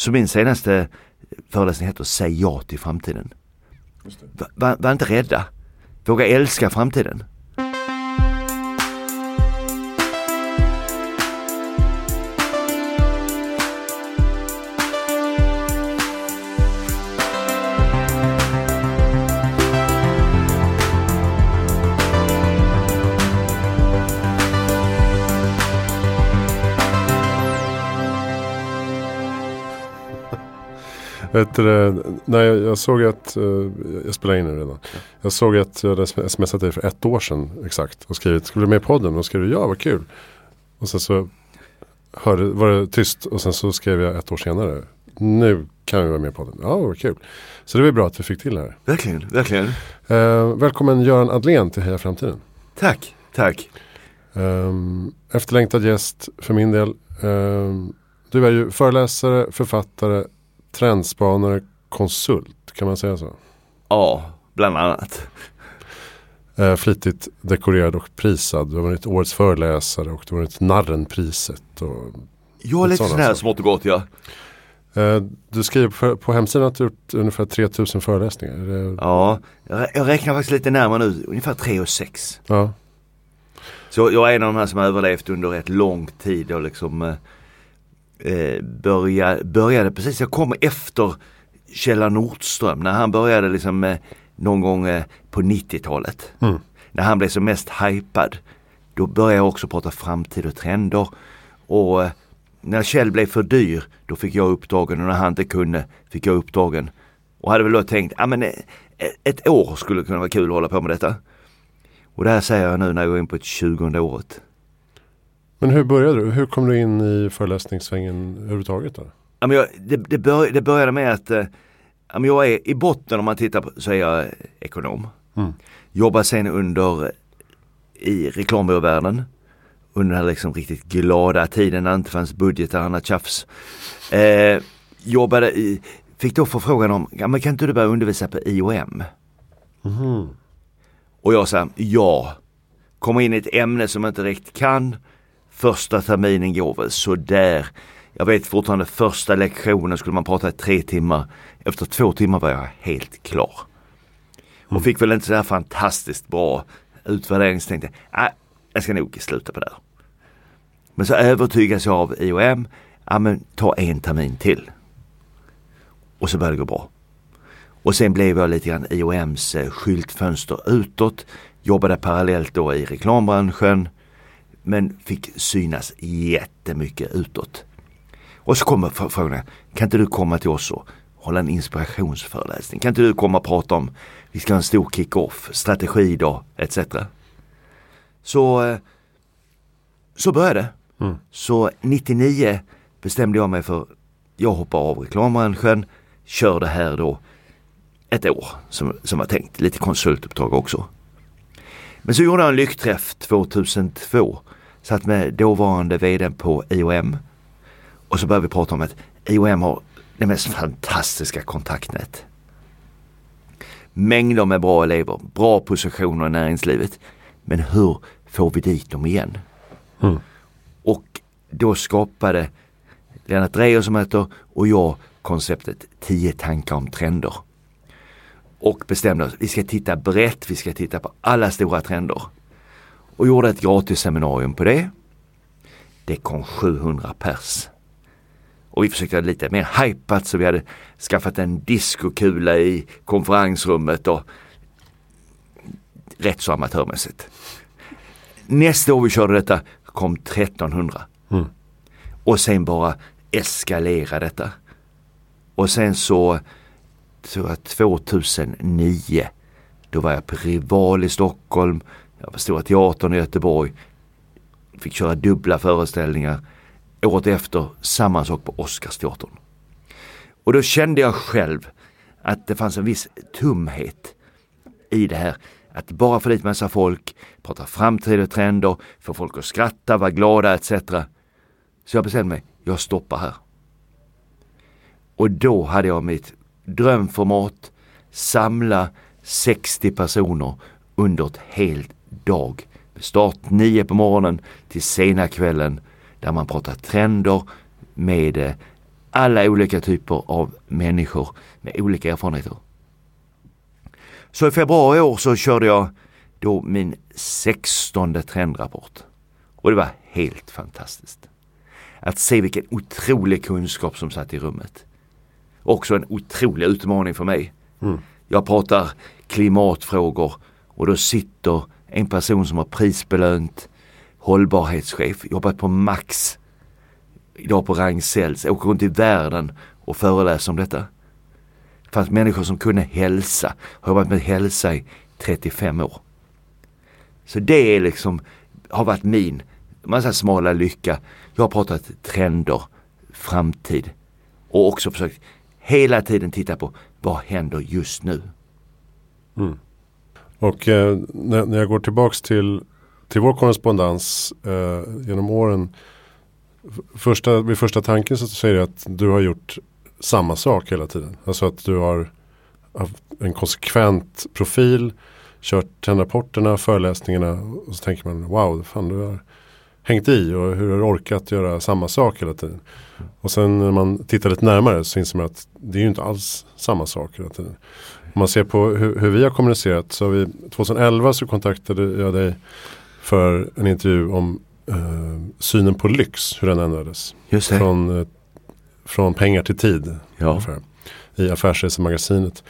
Så min senaste föreläsning heter Säg ja till framtiden. Var, var, inte rädda. Våga älska framtiden. Vet du, nej, jag såg att, uh, jag spelar in nu redan. Jag såg att jag hade smsat dig för ett år sedan exakt och skrivit, ska du med i podden? Och skrev du ja, vad kul. Och sen så hörde, var det tyst och sen så skrev jag ett år senare, nu kan vi vara med i podden. Ja, vad kul. Så det var bra att vi fick till det här. Verkligen, verkligen. Uh, välkommen Göran Adlén till Heja Framtiden. Tack, tack. Um, efterlängtad gäst för min del. Um, du är ju föreläsare, författare, trendspanare, konsult. Kan man säga så? Ja, bland annat. Eh, flitigt dekorerad och prisad. Du har varit årets föreläsare och du har varit Narrenpriset. Och ja, lite sådär smått och gott ja. Eh, du skriver på, på hemsidan att du har gjort ungefär 3000 föreläsningar. Det... Ja, jag, jag räknar faktiskt lite närmare nu. Ungefär 3 och 6. Ja. Så jag är en av de här som har överlevt under rätt lång tid och liksom eh, eh, börja, började precis, jag kommer efter Kjell Nordström när han började liksom eh, någon gång eh, på 90-talet. Mm. När han blev som mest hypad. Då började jag också prata framtid och trender. Och eh, när Kjell blev för dyr då fick jag uppdragen och när han inte kunde fick jag uppdragen. Och hade väl då tänkt, ja men eh, ett år skulle kunna vara kul att hålla på med detta. Och det här säger jag nu när jag går in på ett 20 året. Men hur började du? Hur kom du in i föreläsningssvängen överhuvudtaget? Då? Ja, men jag, det, det, bör, det började med att eh, jag är i botten om man tittar på så är jag ekonom. Mm. Jobbar sen under i reklambyråvärlden under den här liksom riktigt glada tiden när det inte fanns budgetar och annat tjafs. Eh, jobbade i, fick då förfrågan om, ja, men kan inte du börja undervisa på IOM? Mm. Och jag sa ja. Kommer in i ett ämne som jag inte riktigt kan Första terminen går väl sådär. Jag vet fortfarande första lektionen skulle man prata i tre timmar. Efter två timmar var jag helt klar. Och mm. fick väl inte sådär fantastiskt bra utvärdering så tänkte jag, äh, jag ska nog sluta på det. Men så övertygas jag av IOM, ja men ta en termin till. Och så började det gå bra. Och sen blev jag lite grann IOMs eh, skyltfönster utåt. Jobbade parallellt då i reklambranschen men fick synas jättemycket utåt. Och så kommer frågan, kan inte du komma till oss och hålla en inspirationsföreläsning? Kan inte du komma och prata om, vi ska ha en stor kick-off, strategi då, etc. Så, eh, så började det. Mm. Så 99 bestämde jag mig för, jag hoppar av reklambranschen, kör det här då ett år som, som var tänkt, lite konsultuppdrag också. Men så gjorde jag en lyckträff 2002. Satt med dåvarande vd på IOM. Och så började vi prata om att IOM har det mest fantastiska kontaktnät. Mängder med bra elever, bra positioner i näringslivet. Men hur får vi dit dem igen? Mm. Och då skapade Lennart Reijer som heter och jag konceptet 10 tankar om trender och bestämde oss, vi ska titta brett, vi ska titta på alla stora trender. Och gjorde ett gratis seminarium på det. Det kom 700 pers. Och vi försökte ha lite mer hypat så vi hade skaffat en diskokula i konferensrummet och rätt så amatörmässigt. Nästa år vi körde detta kom 1300. Mm. Och sen bara eskalera detta. Och sen så tror jag 2009. Då var jag på Rival i Stockholm. Jag var Stora Teatern i Göteborg. Fick köra dubbla föreställningar. Året efter samma sak på Oscarsteatern. Och då kände jag själv att det fanns en viss tumhet i det här. Att bara få dit massa folk, prata framtida trender, få folk att skratta, vara glada etc. Så jag bestämde mig, jag stoppar här. Och då hade jag mitt drömformat, samla 60 personer under ett helt dag. Start 9 på morgonen till sena kvällen där man pratar trender med eh, alla olika typer av människor med olika erfarenheter. Så i februari i år så körde jag då min sextonde trendrapport. Och det var helt fantastiskt. Att se vilken otrolig kunskap som satt i rummet. Också en otrolig utmaning för mig. Mm. Jag pratar klimatfrågor och då sitter en person som har prisbelönt hållbarhetschef, jobbat på Max, idag på Ragn-Sells, åker runt i världen och föreläser om detta. Det fanns människor som kunde hälsa, har jobbat med hälsa i 35 år. Så det är liksom, har varit min, massa smala lycka. Jag har pratat trender, framtid och också försökt hela tiden titta på vad händer just nu. Mm. Och eh, när, när, jag går tillbaks till, till vår korrespondens eh, genom åren. Första, vid första tanken så säger jag att du har gjort samma sak hela tiden. Alltså att du har haft en konsekvent profil, kört rapporterna, föreläsningarna och så tänker man wow, fan du har hängt i och hur har du orkat göra samma sak hela tiden. Och sen när man tittar lite närmare så inser man att det är ju inte alls samma sak hela tiden. Om man ser på hur, hur vi har kommunicerat så vi, 2011 så kontaktade jag dig för en intervju om eh, synen på lyx, hur den ändrades. Just det. Från, eh, från pengar till tid. Ja. Ungefär, I Affärsresemagasinet.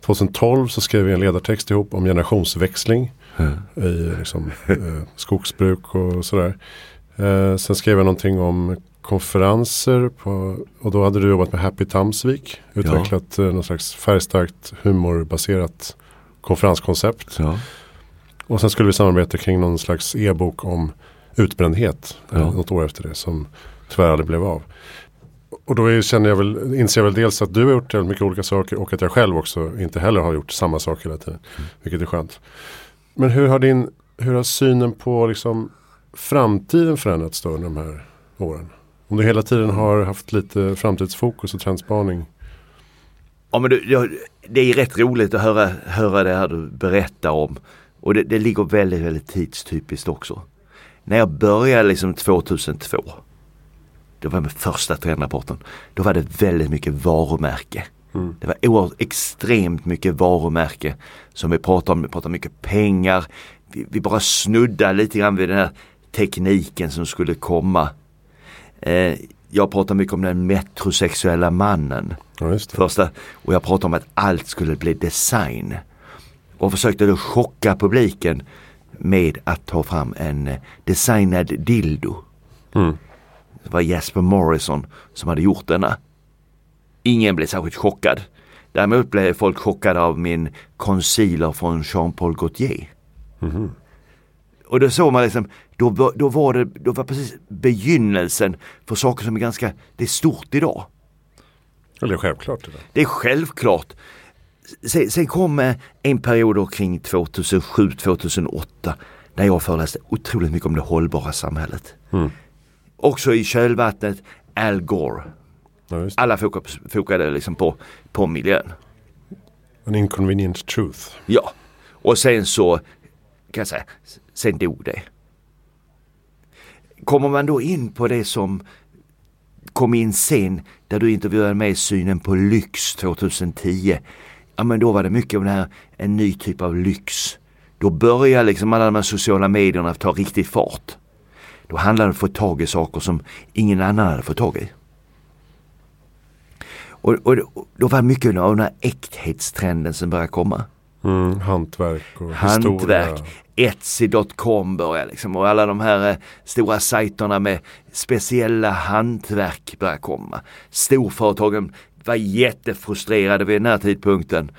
2012 så skrev vi en ledartext ihop om generationsväxling. Mm. I liksom, eh, skogsbruk och sådär. Eh, sen skrev jag någonting om konferenser på, och då hade du jobbat med Happy Tamsvik. Utvecklat ja. Eh, någon slags färgstarkt humorbaserat konferenskoncept. Ja. Och sen skulle vi samarbeta kring någon slags e-bok om utbrändhet. Ja. Något år efter det som tyvärr aldrig blev av. Och då känner jag väl, inser jag väl dels att du har gjort väldigt mycket olika saker och att jag själv också inte heller har gjort samma sak hela tiden. Mm. Vilket är skönt. Men hur har, din, hur har synen på liksom framtiden förändrats då under de här åren? Om du hela tiden har haft lite framtidsfokus och trendspaning. Ja men det, det är rätt roligt att höra, höra det här du berättar om. Och det, det ligger väldigt, väldigt tidstypiskt också. När jag började liksom 2002. Det var med första trendrapporten. Då var det väldigt mycket varumärke. Mm. Det var oerhört extremt mycket varumärke som vi pratade om. Vi pratade mycket pengar. Vi, vi bara snuddade lite grann vid den här tekniken som skulle komma. Eh, jag pratar mycket om den metrosexuella mannen. Ja, Första, och jag pratade om att allt skulle bli design. Och försökte då chocka publiken med att ta fram en eh, designad dildo. Mm. Det var Jasper Morrison som hade gjort denna. Ingen blev särskilt chockad. Däremot blev folk chockade av min concealer från Jean-Paul Gaultier. Mm. Och då såg man liksom, då, då var det då var precis begynnelsen för saker som är ganska, det är stort idag. Det är självklart. Det, det är självklart. Sen, sen kom en period kring 2007-2008 när jag föreläste otroligt mycket om det hållbara samhället. Mm. Också i kölvattnet Al Gore. Ja, Alla fokade liksom på, på miljön. An inconvenient truth. Ja, och sen så kan jag säga, sen dog det. Kommer man då in på det som kom in sen där du intervjuade mig synen på lyx 2010. Ja men då var det mycket om det här, en ny typ av lyx. Då börjar liksom alla de här sociala medierna ta riktig fart. Då handlade det om att få tag i saker som ingen annan hade fått tag i. Och, och då var det mycket av den här äkthetstrenden som började komma. Mm, hantverk och Hantverk. Historia. Etsy.com börjar liksom och alla de här eh, stora sajterna med speciella hantverk börjar komma. Storföretagen var jättefrustrerade vid den här tidpunkten.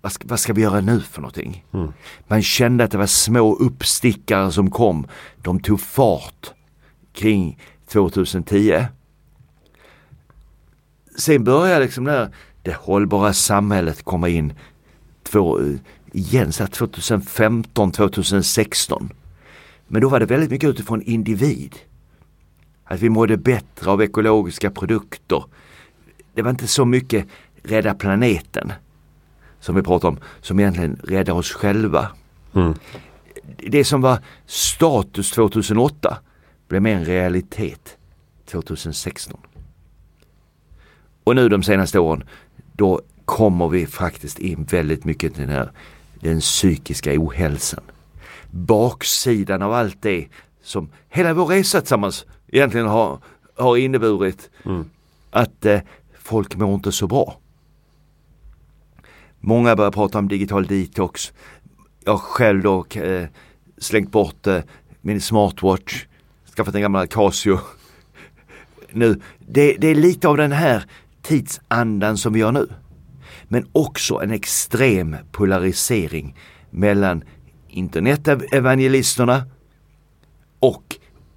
Vad ska, vad ska vi göra nu för någonting? Mm. Man kände att det var små uppstickare som kom. De tog fart kring 2010. Sen började liksom det, det hållbara samhället komma in två, igen, 2015, 2016. Men då var det väldigt mycket utifrån individ. Att vi mådde bättre av ekologiska produkter. Det var inte så mycket rädda planeten som vi pratar om, som egentligen räddar oss själva. Mm. Det som var status 2008 blev mer en realitet 2016. Och nu de senaste åren då kommer vi faktiskt in väldigt mycket till den här den psykiska ohälsan. Baksidan av allt det som hela vår resa tillsammans egentligen har, har inneburit Mm. att eh, folk mår inte så bra. Många börjar prata om digital detox. Jag själv då eh, slängt bort eh, min smartwatch, skaffat en gammal Casio. Nu, det, det är lite av den här tidsandan som vi har nu. Men också en extrem polarisering mellan internetevangelisterna och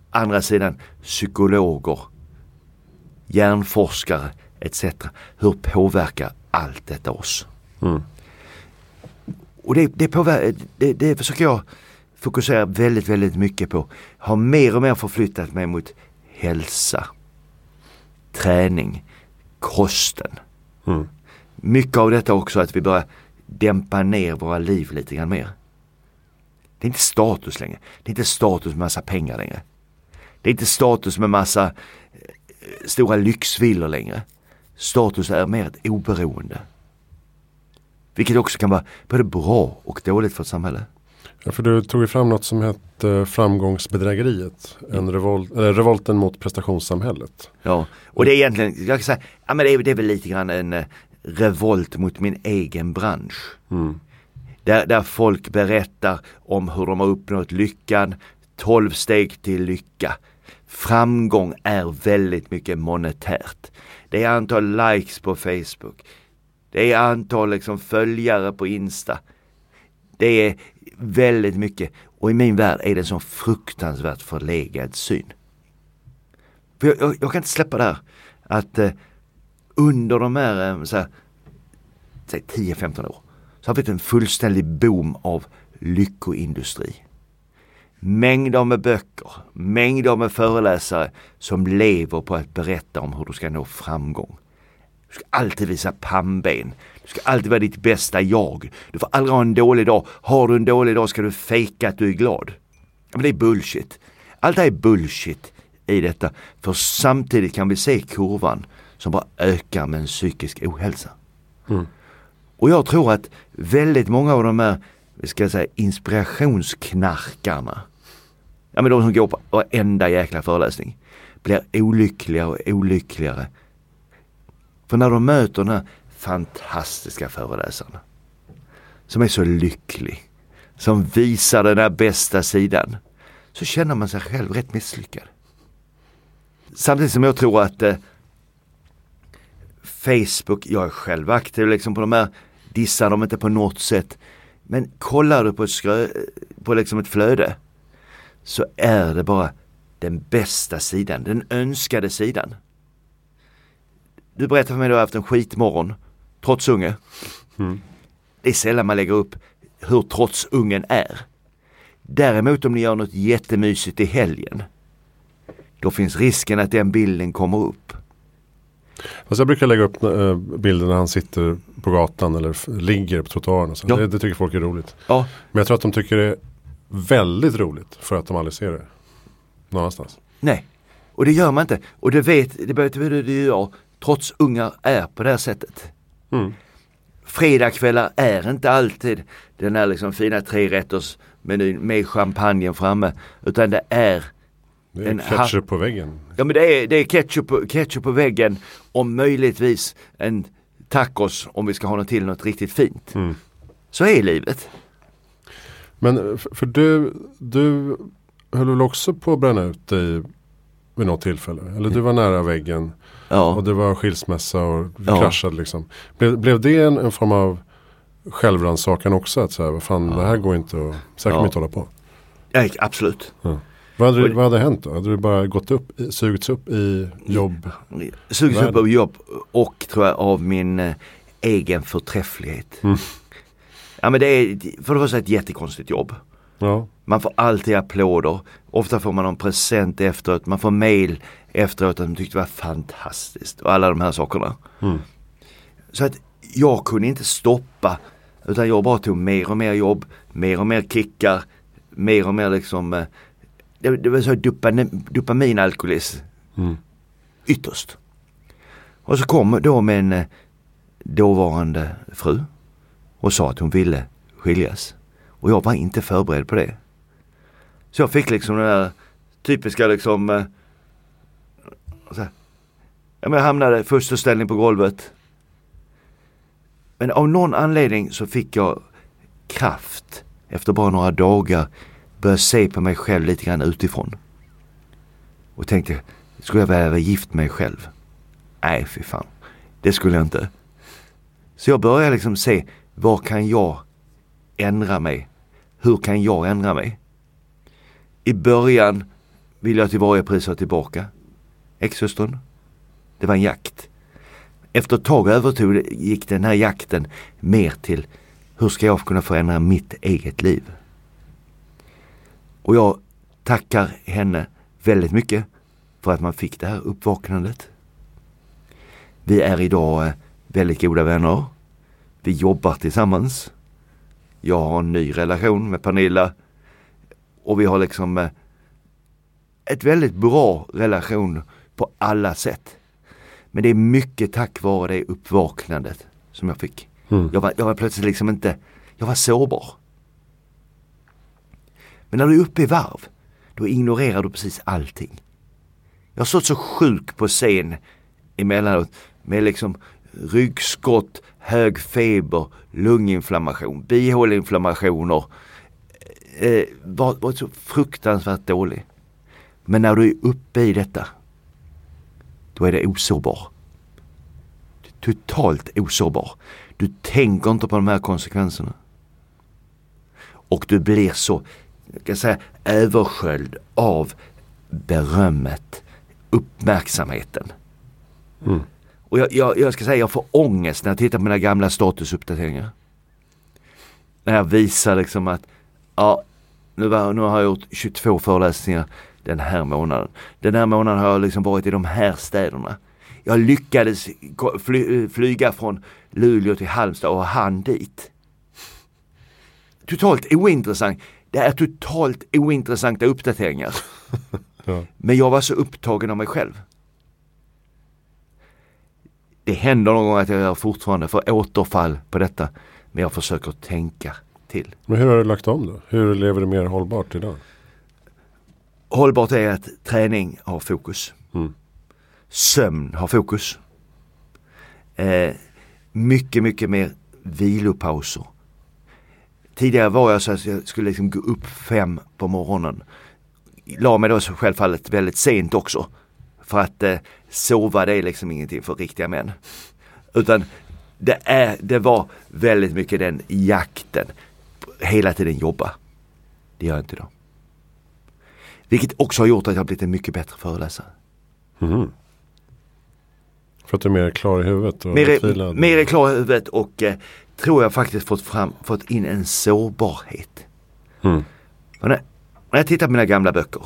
andra sidan psykologer, hjärnforskare etc. Hur påverkar allt detta oss? Mm. Och det, det, påver- det, det försöker jag fokusera väldigt, väldigt mycket på. Har mer och mer förflyttat mig mot hälsa, träning, kosten. Mm. Mycket av detta också att vi börjar dämpa ner våra liv lite grann mer. Det är inte status längre. Det är inte status med massa pengar längre. Det är inte status med massa eh, stora lyxvillor längre. Status är mer ett oberoende. Vilket också kan vara både bra och dåligt för ett samhälle. Ja, för du tog ju fram något som hette framgångsbedrägeriet. En revolt, eller revolten mot prestationssamhället. Ja, och det är egentligen, jag kan säga, ja men det är, det är väl lite grann en eh, revolt mot min egen bransch. Mm. Där, där folk berättar om hur de har uppnått lyckan, 12 steg till lycka. Framgång är väldigt mycket monetärt. Det är antal likes på Facebook. Det är antal liksom följare på Insta. Det är väldigt mycket och i min värld är det en sån fruktansvärt förlegad syn. För jag, jag, jag kan inte släppa det här att eh, under de här, eh, här 10-15 år så har vi en fullständig boom av lyckoindustri. Mängder med böcker, mängder med föreläsare som lever på att berätta om hur du ska nå framgång. Du ska alltid visa pannben. Du ska alltid vara ditt bästa jag. Du får aldrig ha en dålig dag. Har du en dålig dag ska du fejka att du är glad. Men det är bullshit. Allt det är bullshit i detta. För samtidigt kan vi se kurvan som bara ökar med en psykisk ohälsa. Mm. Och jag tror att väldigt många av de här, ska säga inspirationsknarkarna, ja men de som går på varenda jäkla föreläsning, blir olyckligare och olyckligare. För när de möter den här fantastiska föreläsaren, som är så lycklig, som visar den där bästa sidan, så känner man sig själv rätt misslyckad. Samtidigt som jag tror att eh, Facebook, jag är själv aktiv liksom på de här, dissar dem inte på något sätt. Men kollar du på, ett skrö, på liksom ett flöde så är det bara den bästa sidan, den önskade sidan. Du berättade för mig att du har haft en skitmorgon, trots unge. Mm. Det är sällan man lägger upp hur trots ungen är. Däremot om ni gör något jättemysigt i helgen, då finns risken att den bilden kommer upp. Fast jag brukar lägga upp äh, bilder när han sitter på gatan eller ligger på trottoaren. Och så. Ja. Det, det tycker folk är roligt. Ja, Men jag tror att de tycker det är väldigt roligt för att de aldrig ser det. Någon annanstans. Nej, och det gör man inte. Och det vet, det både du och jag, trots ungar är på det här sättet. Mm. Fredagskvällar är inte alltid den här liksom fina trerättersmenyn med champagnen framme. Utan det är, Det är En ketchup på väggen. ja men det är, det är ketchup, på- ketchup på väggen och möjligtvis en tacos om vi ska ha något till något riktigt fint. Mm. Så är livet. Men för, för du, du höll väl också på att bränna ut dig vid något tillfälle? Eller du var nära väggen Ja. och det var skilsmässa och Ja. kraschade liksom. Blev, blev det en, en form av självrannsakan också? Att så här, vad fan, det här går inte och så här kan Ja. vi inte hålla på. ja, absolut. Vad hade, vad hade hänt då? Hade du bara gått upp, sugits upp i jobb? Sugs upp av jobb och tror jag av min eh, egen förträfflighet. Mm. Ja men det är för det första ett jättekonstigt jobb. Ja. Man får alltid applåder. Ofta får man en present efteråt. Man får mail efteråt att de tyckte det var fantastiskt. Och alla de här sakerna. Mm. Så att jag kunde inte stoppa. Utan jag bara tog mer och mer jobb. Mer och mer kickar. Mer och mer liksom. eh, Det, det var så dopamin, dopaminalkoholism Mm. ytterst. Och så kom då min eh, dåvarande fru och sa att hon ville skiljas. Och jag var inte förberedd på det. Så jag fick liksom den där typiska liksom eh, så här, jag hamnade fosterställning på golvet. Men av någon anledning så fick jag kraft efter bara några dagar börja se på mig själv lite grann utifrån. Och tänkte, skulle jag vilja vara gift med mig själv? Nej, fy fan. Det skulle jag inte. Så jag började liksom se, var kan jag ändra mig? Hur kan jag ändra mig? I början ville jag till varje pris ha tillbaka exhustrun. Det var en jakt. Efter ett tag övertog gick den här jakten mer till hur ska jag kunna förändra mitt eget liv? Och jag tackar henne väldigt mycket för att man fick det här uppvaknandet. Vi är idag eh, väldigt goda vänner. Vi jobbar tillsammans. Jag har en ny relation med Pernilla och vi har liksom eh, ett väldigt bra relation på alla sätt. Men det är mycket tack vare det uppvaknandet som jag fick. Mm. Jag, var, jag var plötsligt liksom inte, jag var sårbar. Men när du är uppe i varv, då ignorerar du precis allting. Jag har stått så sjuk på scen emellanåt med liksom ryggskott, hög feber, lunginflammation, bihåleinflammationer. Eh, eh var, var så fruktansvärt dålig. Men när du är uppe i detta, då är det osårbar. Totalt osårbar. Du tänker inte på de här konsekvenserna. Och du blir så, jag kan säga, översköljd av berömmet, uppmärksamheten. Mm. Och jag, jag, jag, ska säga, jag får ångest när jag tittar på mina gamla statusuppdateringar. När jag visar liksom att, ja, nu, var, nu har jag gjort 22 föreläsningar den här månaden. Den här månaden har jag liksom varit i de här städerna. Jag lyckades fly, flyga från Luleå till Halmstad och han dit. Totalt ointressant. Det är totalt ointressanta uppdateringar. ja. Men jag var så upptagen av mig själv. Det händer någon gång att jag fortfarande får återfall på detta. Men jag försöker tänka till. Men hur har du lagt om då? Hur lever du mer hållbart idag? Hållbart är att träning har fokus. Mm. Sömn har fokus. Eh, mycket, mycket mer vilopauser. Tidigare var jag så att jag skulle liksom gå upp fem på morgonen. La mig då självfallet väldigt sent också. För att eh, sova det är liksom ingenting för riktiga män. Utan det, är, det var väldigt mycket den jakten. Hela tiden jobba. Det gör jag inte idag. Vilket också har gjort att jag blivit en mycket bättre föreläsare. Mm. För att du är mer klar i huvudet? Och mer, mer klar i huvudet och eh, tror jag faktiskt fått, fram, fått in en sårbarhet. Mm. När, när jag tittar på mina gamla böcker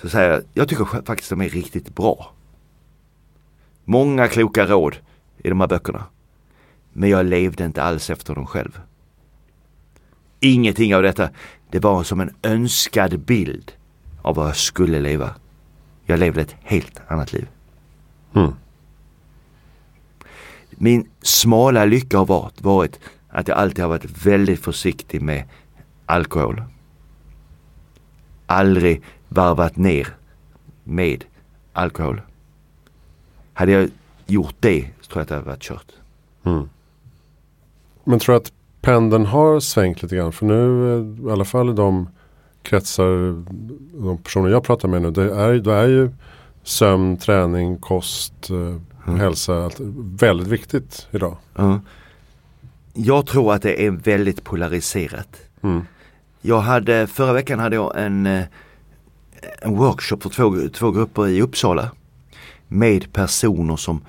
så säger jag, jag tycker faktiskt de är riktigt bra. Många kloka råd i de här böckerna. Men jag levde inte alls efter dem själv. Ingenting av detta. Det var som en önskad bild av vad jag skulle leva. Jag levde ett helt annat liv. Mm. Min smala lycka har varit, varit att jag alltid har varit väldigt försiktig med alkohol. Aldrig varvat ner med alkohol. Hade jag gjort det så tror jag att det hade varit kört. Mm. Men tror du att pendeln har svängt lite grann? För nu, eh, i alla fall de kretsar, de personer jag pratar med nu, det är, det är ju sömn, träning, kost, eh, mm. hälsa. Allt, väldigt viktigt idag. Mm. Jag tror att det är väldigt polariserat. Mm. Jag hade, förra veckan hade jag en, eh, en workshop för två, två grupper i Uppsala. Med personer som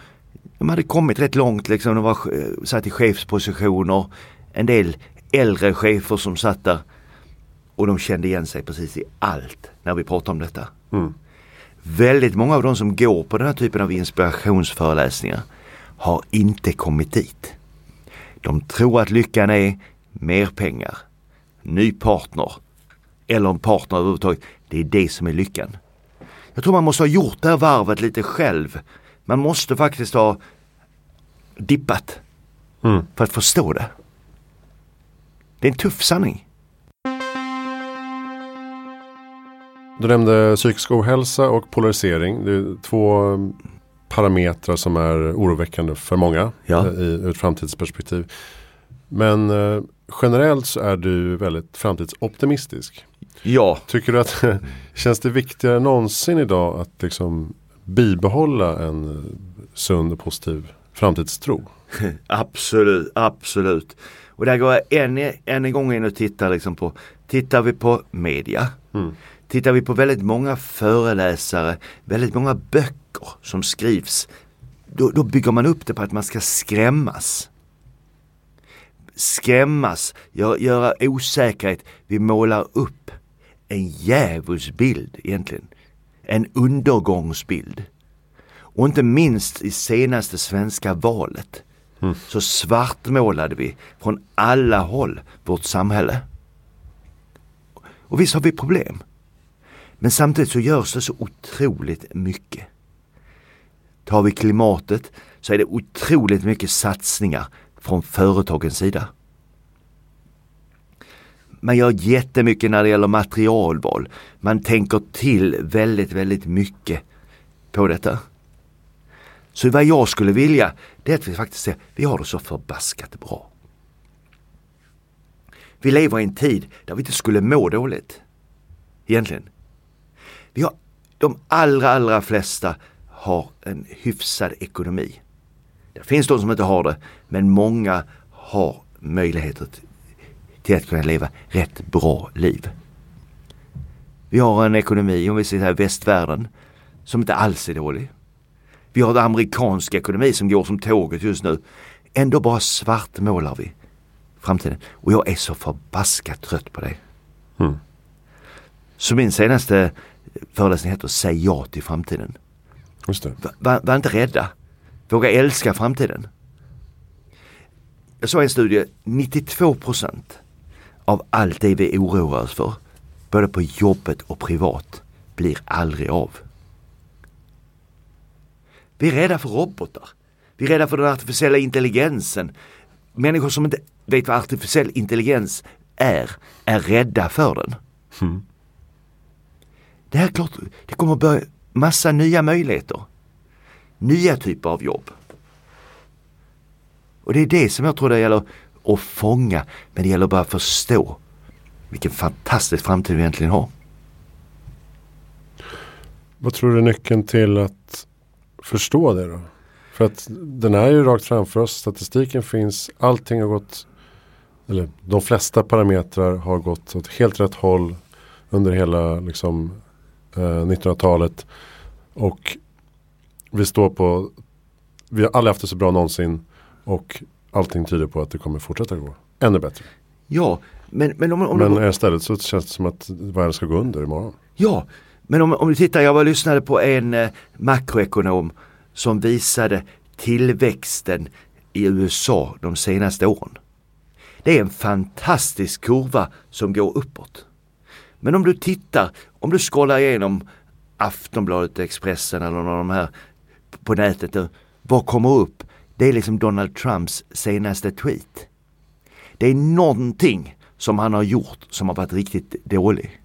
de hade kommit rätt långt, liksom, de var satt i chefspositioner. En del äldre chefer som satt där och de kände igen sig precis i allt när vi pratade om detta. Mm. Väldigt många av de som går på den här typen av inspirationsföreläsningar har inte kommit dit. De tror att lyckan är mer pengar, ny partner eller en partner överhuvudtaget. Det är det som är lyckan. Jag tror man måste ha gjort det här varvet lite själv Man måste faktiskt ha dippat Mm. för att förstå det. Det är en tuff sanning. Du nämnde psykisk ohälsa och polarisering. Det är två mm, parametrar som är oroväckande för många Ja. eh, i, ur ett framtidsperspektiv. Men eh, generellt så är du väldigt framtidsoptimistisk. Ja, Tycker du att känns det viktigare än någonsin idag att liksom bibehålla en sund och positiv framtidstro? absolut, absolut. Och där går jag än, än en gång in och tittar liksom på, tittar vi på media, Mm. tittar vi på väldigt många föreläsare, väldigt många böcker som skrivs, då, då bygger man upp det på att man ska skrämmas. Skrämmas, gö- göra osäkerhet. Vi målar upp en djävulsbild egentligen. En undergångsbild. Och inte minst i senaste svenska valet så svartmålade vi från alla håll vårt samhälle. Och visst har vi problem. Men samtidigt så görs det så otroligt mycket. Tar vi klimatet så är det otroligt mycket satsningar från företagens sida. Man gör jättemycket när det gäller materialval. Man tänker till väldigt, väldigt mycket på detta. Så vad jag skulle vilja det är att vi faktiskt säger vi har det så förbaskat bra. Vi lever i en tid där vi inte skulle må dåligt. Egentligen. Vi har, de allra, allra flesta har en hyfsad ekonomi. Det finns de som inte har det, men många har möjligheter till att kunna leva rätt bra liv. Vi har en ekonomi, om vi ser här västvärlden, som inte alls är dålig. Vi har en amerikansk ekonomi som går som tåget just nu. Ändå bara svartmålar vi framtiden. Och jag är så förbaskat trött på det. Mm. Så min senaste föreläsning heter Säg ja till framtiden. Just Var, var inte rädda. Våga älska framtiden. Jag såg en studie, 92 procent av allt det vi oroar oss för, både på jobbet och privat, blir aldrig av. Vi är rädda för robotar. Vi är rädda för den artificiella intelligensen. Människor som inte vet vad artificiell intelligens är, är rädda för den. Mm. Det här är klart, det kommer att börja massa nya möjligheter. Nya typer av jobb. Och det är det som jag tror det gäller och fånga, men det gäller bara att förstå vilken fantastisk framtid vi egentligen har. Vad tror du är nyckeln till att förstå det då? För att den är ju rakt framför oss. Statistiken finns. Allting har gått. Eller de flesta parametrar har gått åt helt rätt håll. Under hela liksom, eh, 1900-talet. Och vi står på. Vi har aldrig haft det så bra någonsin. Och allting tyder på att det kommer fortsätta gå. Ännu bättre. Ja, men, men om, om Men du, istället så känns det som att världen ska gå under imorgon. ja, men om, om du tittar, jag var lyssnade på en eh, makroekonom som visade tillväxten i USA de senaste åren. Det är en fantastisk kurva som går uppåt. Men om du tittar, om du scrollar igenom Aftonbladet, Expressen eller någon av de här på nätet. då, Vad kommer upp? Det är liksom Donald Trumps senaste tweet. Det är någonting som han har gjort som har varit riktigt dålig.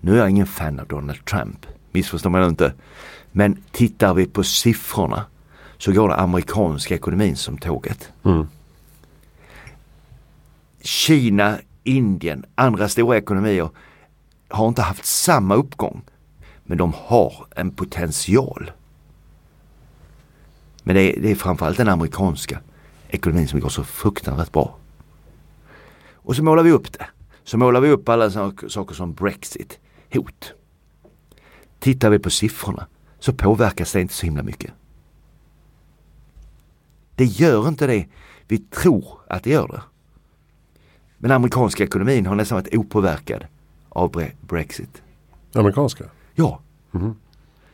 Nu är jag ingen fan av Donald Trump, missförstå mig inte. Men tittar vi på siffrorna så går den amerikanska ekonomin som tåget. Mm. Kina, Indien, andra stora ekonomier har inte haft samma uppgång. Men de har en potential. Men det är, det är framförallt den amerikanska ekonomin som går så fruktansvärt bra. Och så målar vi upp det. Så målar vi upp alla sak- saker som Brexit, hot. Tittar vi på siffrorna så påverkas det inte så himla mycket. Det gör inte det vi tror att det gör det. Men amerikanska ekonomin har nästan varit opåverkad av bre- Brexit. Amerikanska. Ja, Mhm.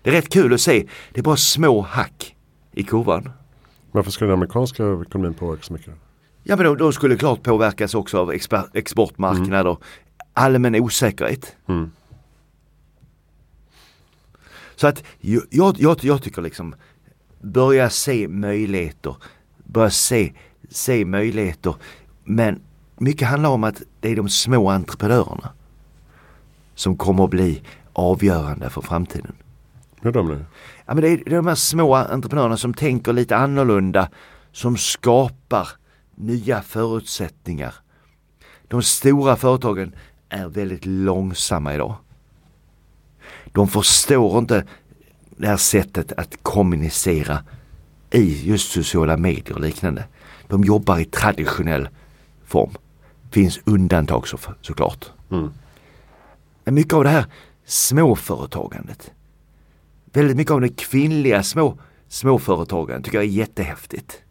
det är rätt kul att se. Det är bara små hack i kurvan. Varför skulle den amerikanska ekonomin påverkas så mycket? då? Ja men de, de skulle klart påverkas också av exper- exportmarknader, allmän osäkerhet. Mm. Så att jag, jag, jag, jag tycker liksom börja se möjligheter. Börja se, se möjligheter. Men mycket handlar om att det är de små entreprenörerna som kommer att bli avgörande för framtiden. Hur är de nu? Ja, men det, är, de här små entreprenörerna som tänker lite annorlunda, som skapar nya förutsättningar. De stora företagen är väldigt långsamma idag. De förstår inte det här sättet att kommunicera i just sociala medier och liknande. De jobbar i traditionell form. finns undantag så, såklart. Mm. Men mycket av det här småföretagandet. Väldigt mycket av de kvinnliga små, småföretagen tycker jag är jättehäftigt.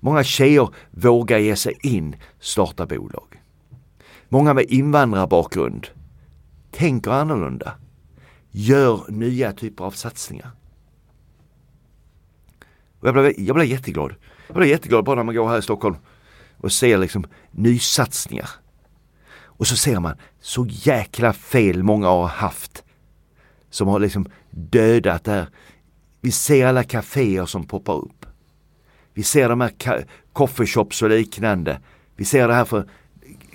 Många tjejer vågar ge sig in, starta bolag. Många med invandrarbakgrund tänker annorlunda. Gör nya typer av satsningar. Och jag, blev, jag blev jätteglad. Jag blev jätteglad bara när man går här i Stockholm och ser liksom nysatsningar. Och så ser man så jäkla fel många har haft som har liksom dödat där. Vi ser alla kaféer som poppar upp. Vi ser de här coffeeshops och liknande. Vi ser det här för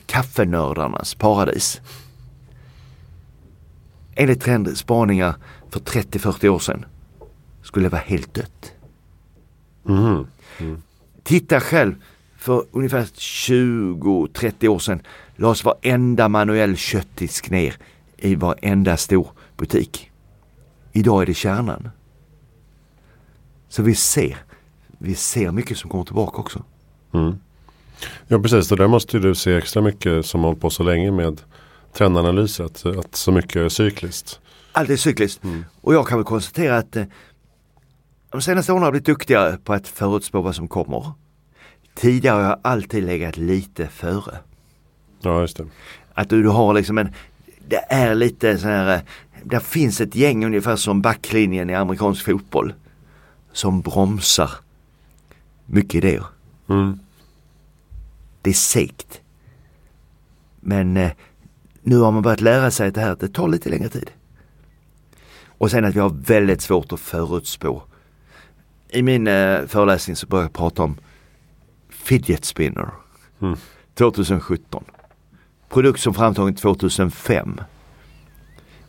kaffenördarnas paradis. Enligt trendspaningar för 30-40 år sedan skulle det vara helt dött. Mm. Mm. Titta själv, för ungefär 20-30 år sedan lades varenda manuell köttdisk ner i varenda stor butik. Idag är det kärnan. Så vi ser, vi ser mycket som kommer tillbaka också. Mm. Ja precis, det där måste du se extra mycket som har hållit på så länge med trendanalyser. Att, att så mycket är cykliskt. Allt är cykliskt. Mm. Och jag kan väl konstatera att eh, de senaste åren har jag blivit duktigare på att förutspå vad som kommer. Tidigare har jag alltid legat lite före. Ja just det. Att du, du har liksom en, det är lite så här, det finns ett gäng ungefär som backlinjen i amerikansk fotboll. Som bromsar mycket idéer. Mm. Det är segt. Men eh, nu har man börjat lära sig att det här det tar lite längre tid. Och sen att vi har väldigt svårt att förutspå. I min eh, föreläsning så börjar jag prata om fidget spinner. Mm. 2017. Produkt som framtagen 2005.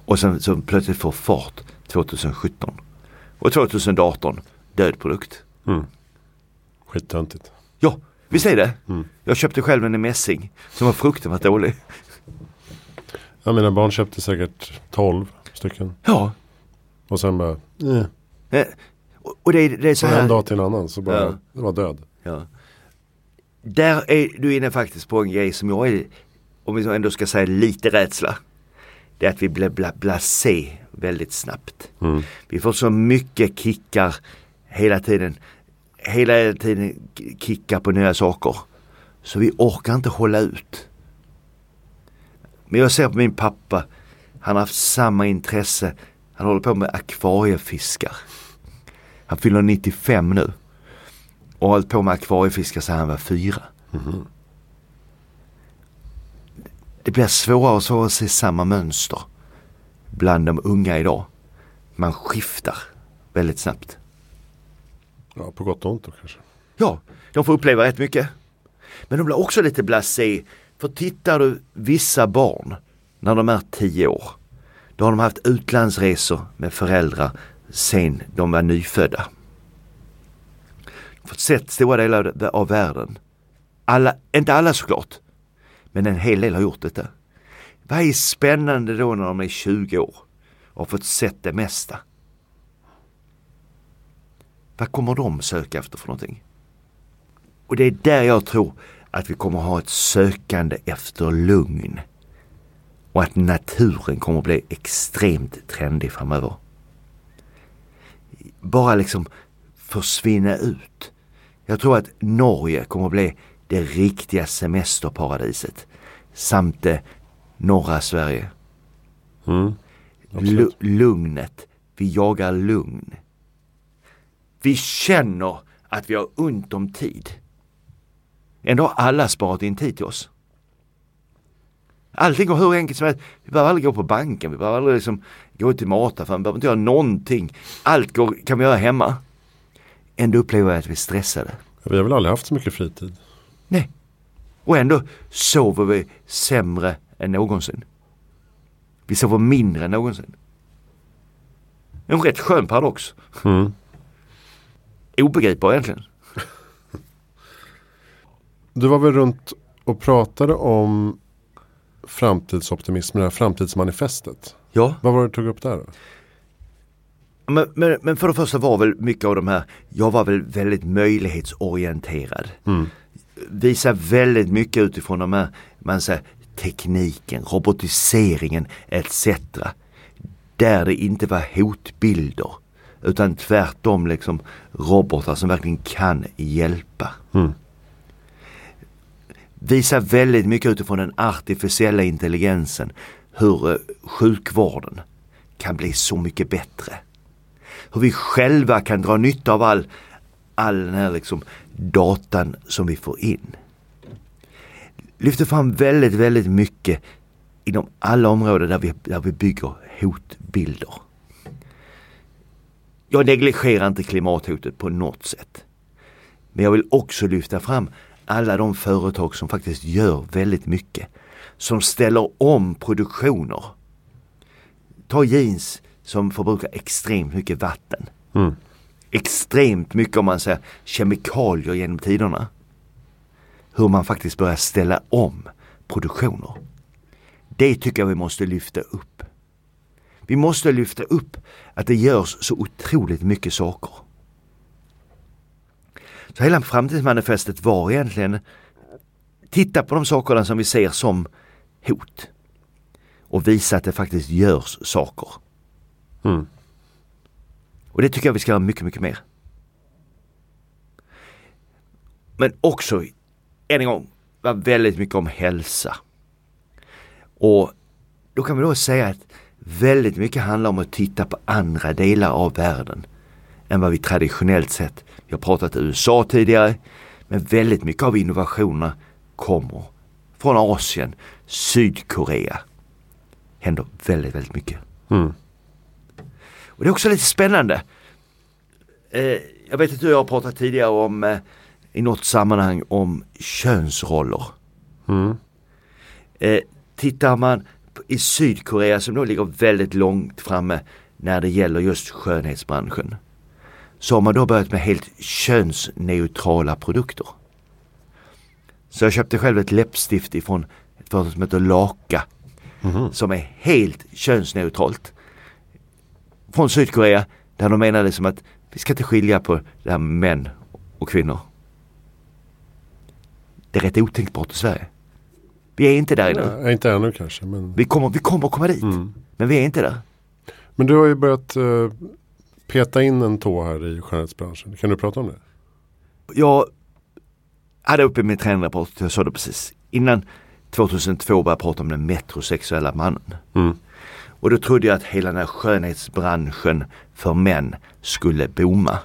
Och sen så plötsligt får fart 2017. Och 2018 död produkt. Mm. Skittöntigt. Ja, visst är det? Mm. Jag köpte själv en i mässing som var fruktansvärt dålig. Ja, mina barn köpte säkert 12 stycken. Ja. Och sen bara, eh. Eh, och- det är, det är så Så en här. dag till en annan så bara, Ja. det var död. Ja. Där är du inne faktiskt på en grej som jag är, om vi ändå ska säga lite rädsla. Det är att vi blir bla, blasé väldigt snabbt. Mm. Vi får så mycket kickar hela tiden. Hela tiden kickar på nya saker. Så vi orkar inte hålla ut. Men jag ser på min pappa. Han har haft samma intresse. Han håller på med akvariefiskar. Han fyller 95 nu. Och har hållit på med akvariefiskar sedan han var fyra. Mm. Det blir svårare och svårare att se samma mönster bland de unga idag. Man skiftar väldigt snabbt. Ja, på gott och ont då kanske. Ja, de får uppleva rätt mycket. Men de blir också lite blasé. För tittar du vissa barn när de är tio år. Då har de haft utlandsresor med föräldrar sen de var nyfödda. Fått sett stora delar av världen. Alla, inte alla såklart. Men en hel del har gjort detta. Vad är spännande då när de är 20 år och har fått sett det mesta? Vad kommer de söka efter för någonting? Och det är där jag tror att vi kommer ha ett sökande efter lugn. Och att naturen kommer bli extremt trendig framöver. Bara liksom försvinna ut. Jag tror att Norge kommer bli det riktiga semesterparadiset. Samt det norra Sverige. Mm. Lugnet. Vi jagar lugn. Vi känner att vi har ont om tid. Ändå har alla sparat in tid till oss. Allting går hur enkelt som helst. Vi behöver aldrig gå på banken, vi behöver aldrig liksom gå till mataffären, vi behöver inte göra någonting. Allt går, kan vi göra hemma. ändå upplever jag att vi är stressade. Vi har väl aldrig haft så mycket fritid. Nej. Och ändå sover vi sämre än någonsin. Vi sover mindre än någonsin. En rätt skön paradox. Mm. Obegripbar egentligen. Du var väl runt och pratade om framtidsoptimism, det här framtidsmanifestet. Ja. Vad var det du tog upp där? Då? Men, men, men för det första var väl mycket av de här, jag var väl väldigt möjlighetsorienterad. Mm. Visar väldigt mycket utifrån de här, man säger tekniken, robotiseringen etc. Där det inte var hotbilder utan tvärtom liksom robotar som verkligen kan hjälpa. Mm. Visar väldigt mycket utifrån den artificiella intelligensen hur eh, sjukvården kan bli så mycket bättre. Hur vi själva kan dra nytta av all, all den här liksom datan som vi får in. Lyfter fram väldigt, väldigt mycket inom alla områden där vi, där vi bygger hotbilder. Jag negligerar inte klimathotet på något sätt. Men jag vill också lyfta fram alla de företag som faktiskt gör väldigt mycket. Som ställer om produktioner. Ta jeans som förbrukar extremt mycket vatten. Mm. Extremt mycket om man säger kemikalier genom tiderna. Hur man faktiskt börjar ställa om produktioner. Det tycker jag vi måste lyfta upp. Vi måste lyfta upp att det görs så otroligt mycket saker. Så hela framtidsmanifestet var egentligen titta på de sakerna som vi ser som hot och visa att det faktiskt görs saker. Mm. Och det tycker jag vi ska göra mycket, mycket mer. Men också, än en gång, var väldigt mycket om hälsa. Och då kan vi då säga att väldigt mycket handlar om att titta på andra delar av världen än vad vi traditionellt sett. Vi har pratat USA tidigare, men väldigt mycket av innovationerna kommer från Asien, Sydkorea. Händer väldigt, väldigt mycket. Mm. Och det är också lite spännande. Eh, jag vet att du och jag har pratat tidigare om eh, i något sammanhang om könsroller. Mm. Eh, tittar man i Sydkorea som då ligger väldigt långt framme när det gäller just skönhetsbranschen. Så har man då börjat med helt könsneutrala produkter. Så jag köpte själv ett läppstift ifrån ett företag som heter Laka. Mhm. Som är helt könsneutralt. Från Sydkorea där de menar liksom att vi ska inte skilja på det här med män och kvinnor. Det är rätt otänkbart i Sverige. Vi är inte där. Ja, inte ännu kanske. Men, Vi kommer, vi kommer komma dit. mm. Men vi är inte där. men du har ju börjat eh, peta in en tå här i skönhetsbranschen. Kan du prata om det? Jag hade uppe min tränarrapport, jag sa det precis. Innan 2002 började jag prata om den metrosexuella mannen. Mm. Och då trodde jag att hela den här skönhetsbranschen för män skulle booma.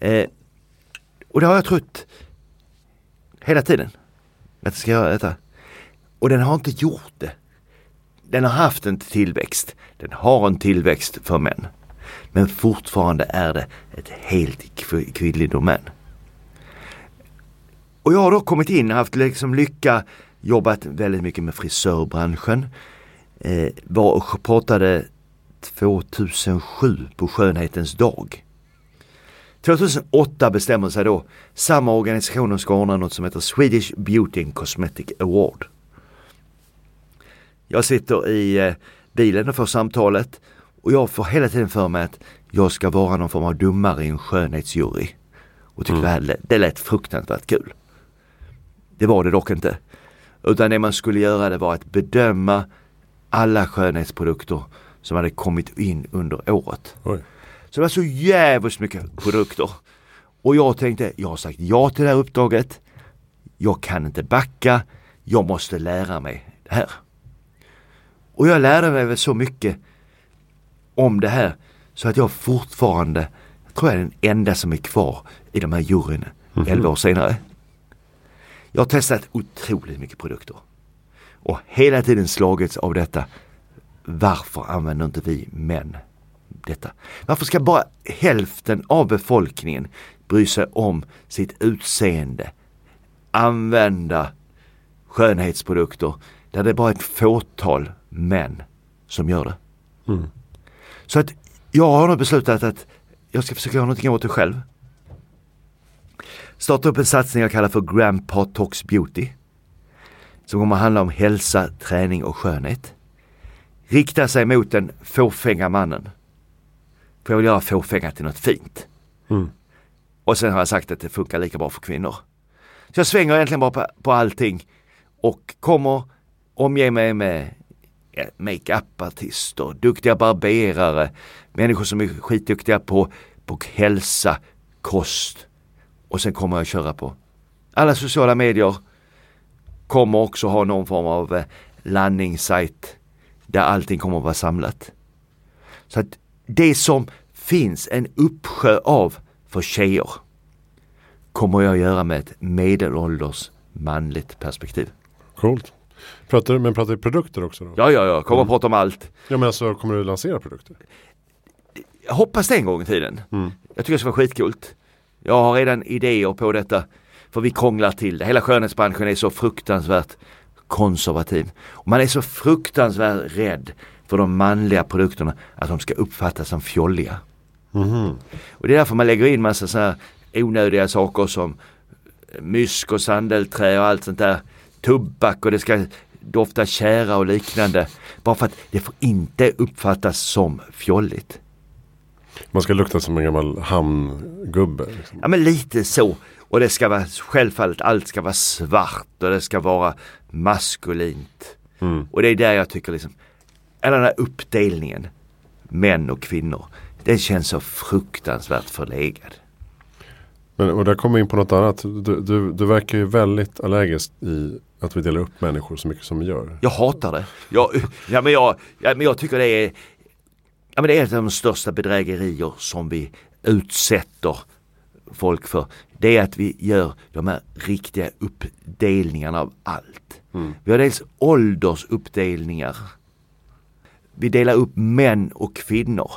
Eh, och det har jag trott hela tiden. Att det ska göra detta. Och den har inte gjort det. Den har haft en tillväxt. Den har en tillväxt för män. Men fortfarande är det ett helt kvinnligt kvinnlig domän. Och jag har då kommit in och haft liksom lycka, jobbat väldigt mycket med frisörbranschen. Eh, var och pratade 2007 på skönhetens dag. 2008 bestämmer sig då samma organisation ska ordna något som heter Swedish Beauty and Cosmetic Award. Jag sitter i eh, bilen och får samtalet och jag får hela tiden för mig att jag ska vara någon form av domare i en skönhetsjury. Och tyckte Mm. det, det lät fruktansvärt kul. Det var det dock inte. Utan det man skulle göra det var att bedöma alla skönhetsprodukter som hade kommit in under året. Oj. Så det var så jävligt mycket produkter. Och jag tänkte, jag har sagt ja till det här uppdraget. Jag kan inte backa. Jag måste lära mig det här. Och jag lärde mig väl så mycket om det här så att jag fortfarande, jag tror jag är den enda som är kvar i de här juryerna Mhm. 11 år senare. Jag har testat otroligt mycket produkter. Och hela tiden slagits av detta. Varför använder inte vi män detta? Varför ska bara hälften av befolkningen bry sig om sitt utseende? Använda skönhetsprodukter där det är bara ett fåtal män som gör det. Mm. Så att jag har nu beslutat att jag ska försöka göra någonting åt det själv. Starta upp en satsning jag kallar för Grandpa Talks Beauty. Som kommer att handla om hälsa, träning och skönhet. Rikta sig mot den fåfänga mannen. För jag vill göra fåfänga till något fint. Mm. Och sen har jag sagt att det funkar lika bra för kvinnor. Så jag svänger egentligen bara på, på allting och kommer omge mig med makeup-artister, duktiga barberare, människor som är skitduktiga på, på hälsa, kost. Och sen kommer jag köra på alla sociala medier. Kommer också ha någon form av eh, landningssajt där allting kommer att vara samlat. Så att det som finns en uppsjö av för tjejer kommer jag göra med ett medelålders manligt perspektiv. Coolt. Pratar, du- men pratar du produkter också då? Ja, ja, ja, kommer att prata om allt. Ja men alltså kommer du lansera produkter? Jag hoppas det en gång i tiden. Mm. Jag tycker det ska vara skitcoolt. Jag har redan idéer på detta. För vi krånglar till det. Hela skönhetsbranschen är så fruktansvärt konservativ. Och man är så fruktansvärt rädd för de manliga produkterna att de ska uppfattas som fjolliga. Mhm. Och det är därför man lägger in massa så här onödiga saker som mysk och sandelträ och allt sånt där. Tobak och det ska dofta kära och liknande. Bara för att det får inte uppfattas som fjolligt. Man ska lukta som en gammal hamngubbe. Liksom. Ja men lite så. Och det ska vara självfallet allt ska vara svart och det ska vara maskulint. Mm. Och det är där jag tycker liksom, hela den här uppdelningen, män och kvinnor, den känns så fruktansvärt förlegad. Men, och där kommer vi in på något annat. Du, du, du verkar ju väldigt allergisk i att vi delar upp människor så mycket som vi gör. Jag hatar det. Jag, ja, men jag, ja, men jag tycker det är, ja, men det är ett av de största bedrägerier som vi utsätter folk för. Det är att vi gör de här riktiga uppdelningarna av allt. Mm. Vi har dels åldersuppdelningar. Vi delar upp män och kvinnor.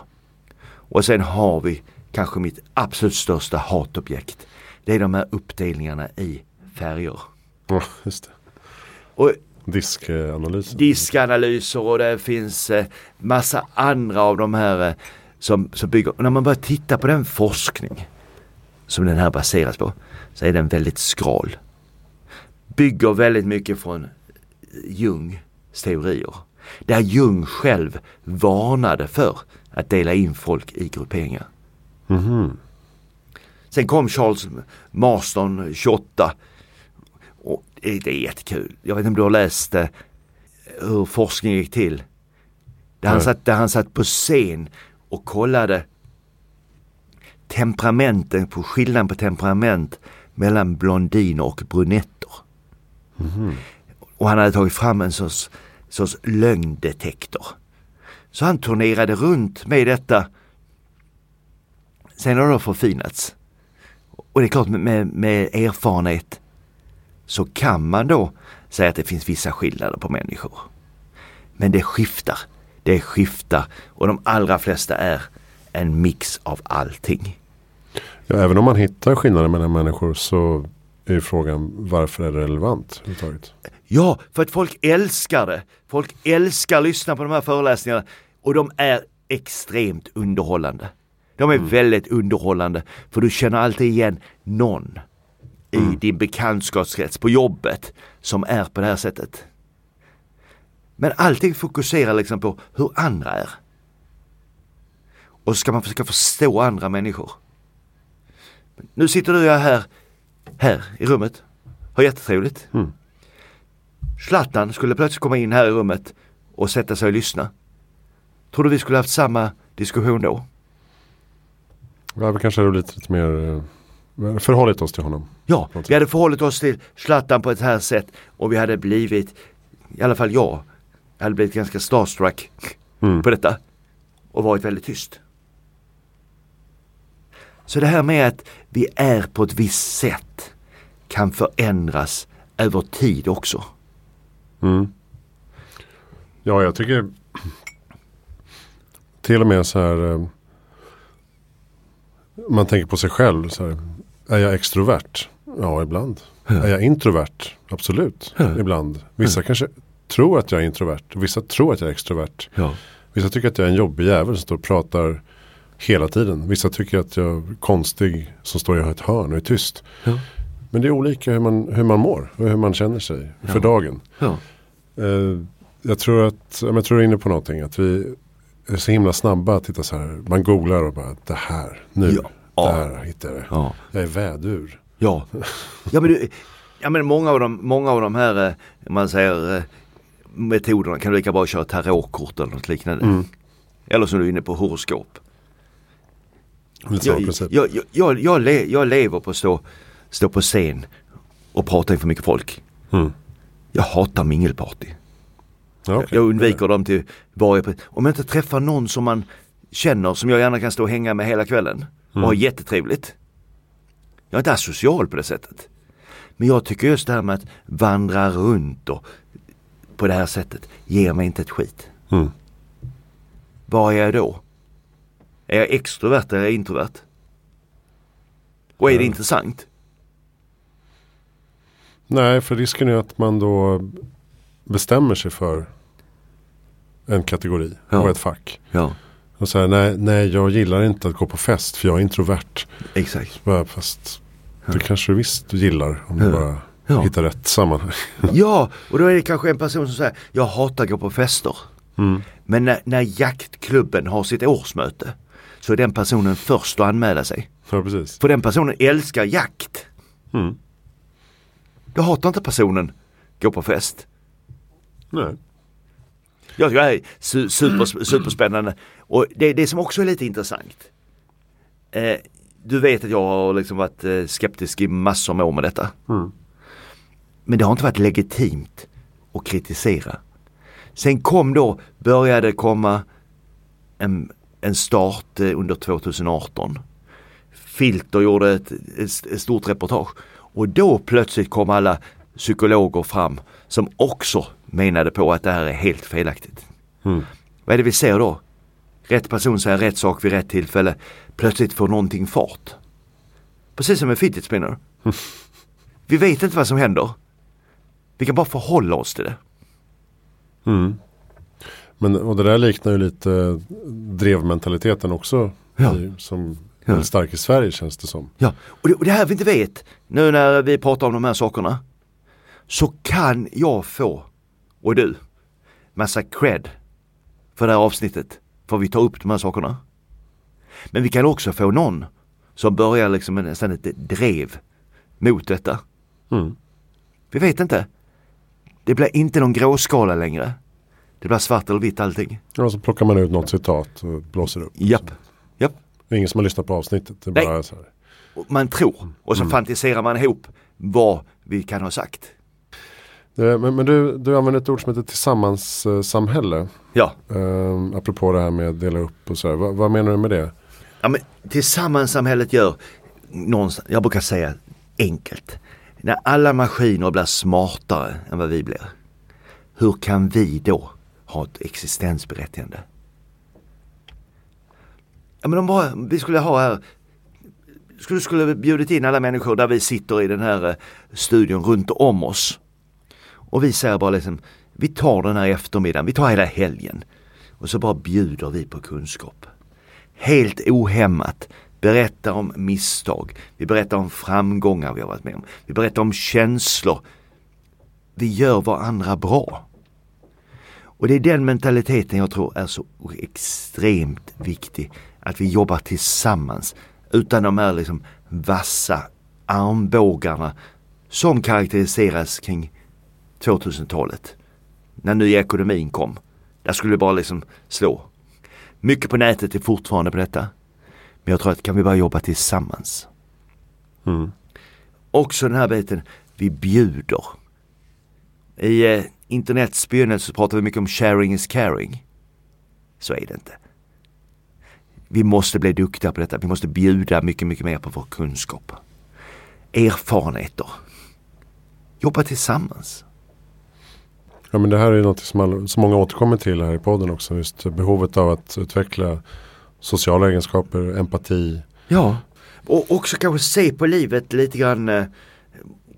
Och sen har vi kanske mitt absolut största hatobjekt. Det är de här uppdelningarna i färger. Ja, just det. Och Diskanalysen. diskanalyser och det finns eh, massa andra av de här eh, som, som bygger. När man börjar titta på den forskning som den här baseras på så är den väldigt skral. Bygger väldigt mycket från Jungs teorier. Där Jung själv varnade för att dela in folk i grupperingar. Mhm. Sen kom Charles Marston 28. Och det, är jättekul. Jag vet inte om du har läst eh, hur forskningen gick till. Där han, satt, där han satt på scen och kollade temperamenten på skillnaden på temperament mellan blondiner och brunetter. Mhm. Och han hade tagit fram en sorts, sorts lögndetektor. Så han turnerade runt med detta. Sen har det förfinats. Och det är klart med, med erfarenhet så kan man då säga att det finns vissa skillnader på människor. Men det skiftar. Det skiftar och de allra flesta är en mix av allting. Ja, även om man hittar skillnader mellan människor så är frågan varför är det relevant? Ja, för att folk älskar det. Folk älskar att lyssna på de här föreläsningarna och de är extremt underhållande. De är väldigt underhållande för du känner alltid igen någon i din bekantskapskrets på jobbet som är på det här sättet. Men allting fokuserar liksom på hur andra är. Och så ska man försöka förstå andra människor. Nu sitter du och jag här, här i rummet. Har jättetrevligt. Mm. Zlatan skulle plötsligt komma in här i rummet och sätta sig och lyssna. Tror du vi skulle haft samma diskussion då? Ja, vi kanske hade blivit lite mer eh, förhållit oss till honom. Ja, vi hade förhållit oss till Zlatan på ett här sätt och vi hade blivit, i alla fall jag, hade blivit ganska starstruck Mm. på detta och varit väldigt tyst. Så det här med att vi är på ett visst sätt kan förändras över tid också. Mm. Ja, jag tycker till och med så här. eh, man tänker på sig själv. Så här, är jag extrovert? Ja, ibland. Är jag introvert? Absolut, ibland. Vissa kanske tror att jag är introvert. Vissa tror att jag är extrovert. Ja. Vissa tycker att jag är en jobbig jävel som står och pratar hela tiden. Vissa tycker att jag är konstig som står i ett hörn och är tyst. Ja. Men det är olika hur man, hur man mår och hur man känner sig för dagen. Ja. Eh, jag tror att, ja, jag tror du är inne på någonting. Att vi är så himla snabba att titta så här. Man googlar och bara det här, nu, Ja. Ja. där hittar jag det. Ja. Jag är vädur. Ja. Ja men, du, ja, men många, av de, många av de här, eh, man säger, eh, metoderna kan du lika bra köra tarotkort eller något liknande. Mm. Eller som du är inne på horoskop. Jag, jag, jag, jag, le, jag lever på att stå, stå på scen och prata inför mycket folk. Mm. Jag hatar mingelparty. Ja, okej. Jag undviker dem till varje pris. Om jag inte träffar någon som man känner som jag gärna kan stå och hänga med hela kvällen och ha jättetrevligt. Jag är inte asocial på det sättet. Men jag tycker just det här med att vandra runt och på det här sättet ger mig inte ett skit. Mm. Vad är jag då? Är jag extrovert eller är jag introvert? Och är det Ja. intressant? Nej, för risken är att man då bestämmer sig för en kategori Ja. och ett fack. Ja, Och säger nej, nej, jag gillar inte att gå på fest för jag är introvert. exakt. Bara, Fast det kanske du visst gillar om du Ja. bara Ja. hittar rätt sammanhang. Ja, och då är det kanske en person som säger jag hatar att gå på fester. Mm. Men när, när jaktklubben har sitt årsmöte så är den personen först att anmäla sig. Ja, precis. För den personen älskar jakt. Mm. Då hatar inte personen gå på fest. Nej. Jag tycker det är su- super, superspännande. Och det, det som också är lite intressant. Eh, du vet att jag har liksom varit eh, skeptisk i massor med år med detta. Mm. Men det har inte varit legitimt att kritisera. Sen kom då, började komma en, en start eh, under 2018. Filter gjorde ett, ett, stort reportage och då plötsligt kom alla psykologer fram som också menade på att det här är helt felaktigt. Mm. Vad är det vi ser då? Rätt person säger rätt sak vid rätt tillfälle. Plötsligt får någonting fart. Precis som en fidget spinner. Vi vet inte vad som händer. Vi kan bara förhålla oss till det. Mm. Men, och det där liknar ju lite drevmentaliteten också. Ja. I, som Ja. stark i Sverige känns det som. Ja, och det, och det här vi inte vet, nu när vi pratar om de här sakerna, så kan jag få, och du, massa cred för det här avsnittet, för vi tar upp de här sakerna. Men vi kan också få någon som börjar liksom nästan ett drev mot detta. Mm. Vi vet inte. Det blir inte någon gråskala längre. Det blir svart eller vitt allting. Och så plockar man ut något citat och blåser upp. Japp. Japp. Det är ingen som har lyssnat på avsnittet. Det är Nej. bara så här. Man tror och så Mm. fantiserar man ihop vad vi kan ha sagt. Eh, Men, men du, du använder ett ord som heter tillsammanssamhälle. Ja, Um, apropå det här med att dela upp och så här. Vad, menar du med det? Ja, men tillsammans samhället gör någonstans, jag brukar säga enkelt. När alla maskiner blir smartare än vad vi blir. Hur kan vi då ha ett existensberättigande? Ja, men om bara, vi skulle ha här skulle, skulle bjudit in alla människor där vi sitter i den här eh, studion runt om oss. Och vi säger bara liksom, vi tar den här eftermiddagen, vi tar hela helgen. Och så bara bjuder vi på kunskap helt ohämmat berättar om misstag. Vi berättar om framgångar vi har varit med om. Vi berättar om känslor. Vi gör varandra bra. Och det är den mentaliteten jag tror är så extremt viktig. Att vi jobbar tillsammans utan de här liksom vassa armbågarna som karaktäriseras kring 2000-talet. När nya ekonomin kom. Där skulle det bara liksom slå. Mycket på nätet är fortfarande på detta. Men jag tror att kan vi bara jobba tillsammans. Mm. Också den här biten, vi bjuder. I internets begynnelse så pratar vi mycket om sharing is caring. Så är det inte. Vi måste bli duktiga på detta. Vi måste bjuda mycket, mycket mer på vår kunskap. Erfarenheter. Jobba tillsammans. Ja men det här är något som, all, som många återkommer till här i podden också. Just behovet av att utveckla sociala egenskaper, empati, Ja, Och också kanske se på livet lite grann eh,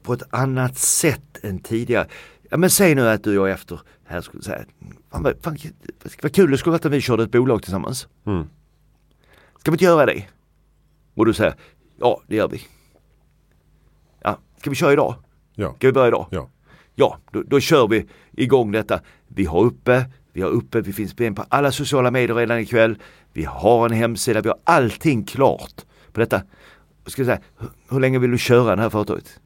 på ett annat sätt än tidigare. Ja men säg nu att du och jag efter här skulle säga, fan, vad, fan, vad kul det skulle varit om vi körde ett bolag tillsammans. Mm. Ska vi inte göra det? Och du säger, ja det gör vi. Ja, ska vi köra idag? Ja. Ska vi börja idag? Ja. Ja, då, då kör vi igång detta. Vi har uppe, vi har uppe, vi finns på alla sociala medier redan ikväll. Vi har en hemsida, vi har allting klart på detta. Ska säga, hur, hur länge vill du köra det här företaget?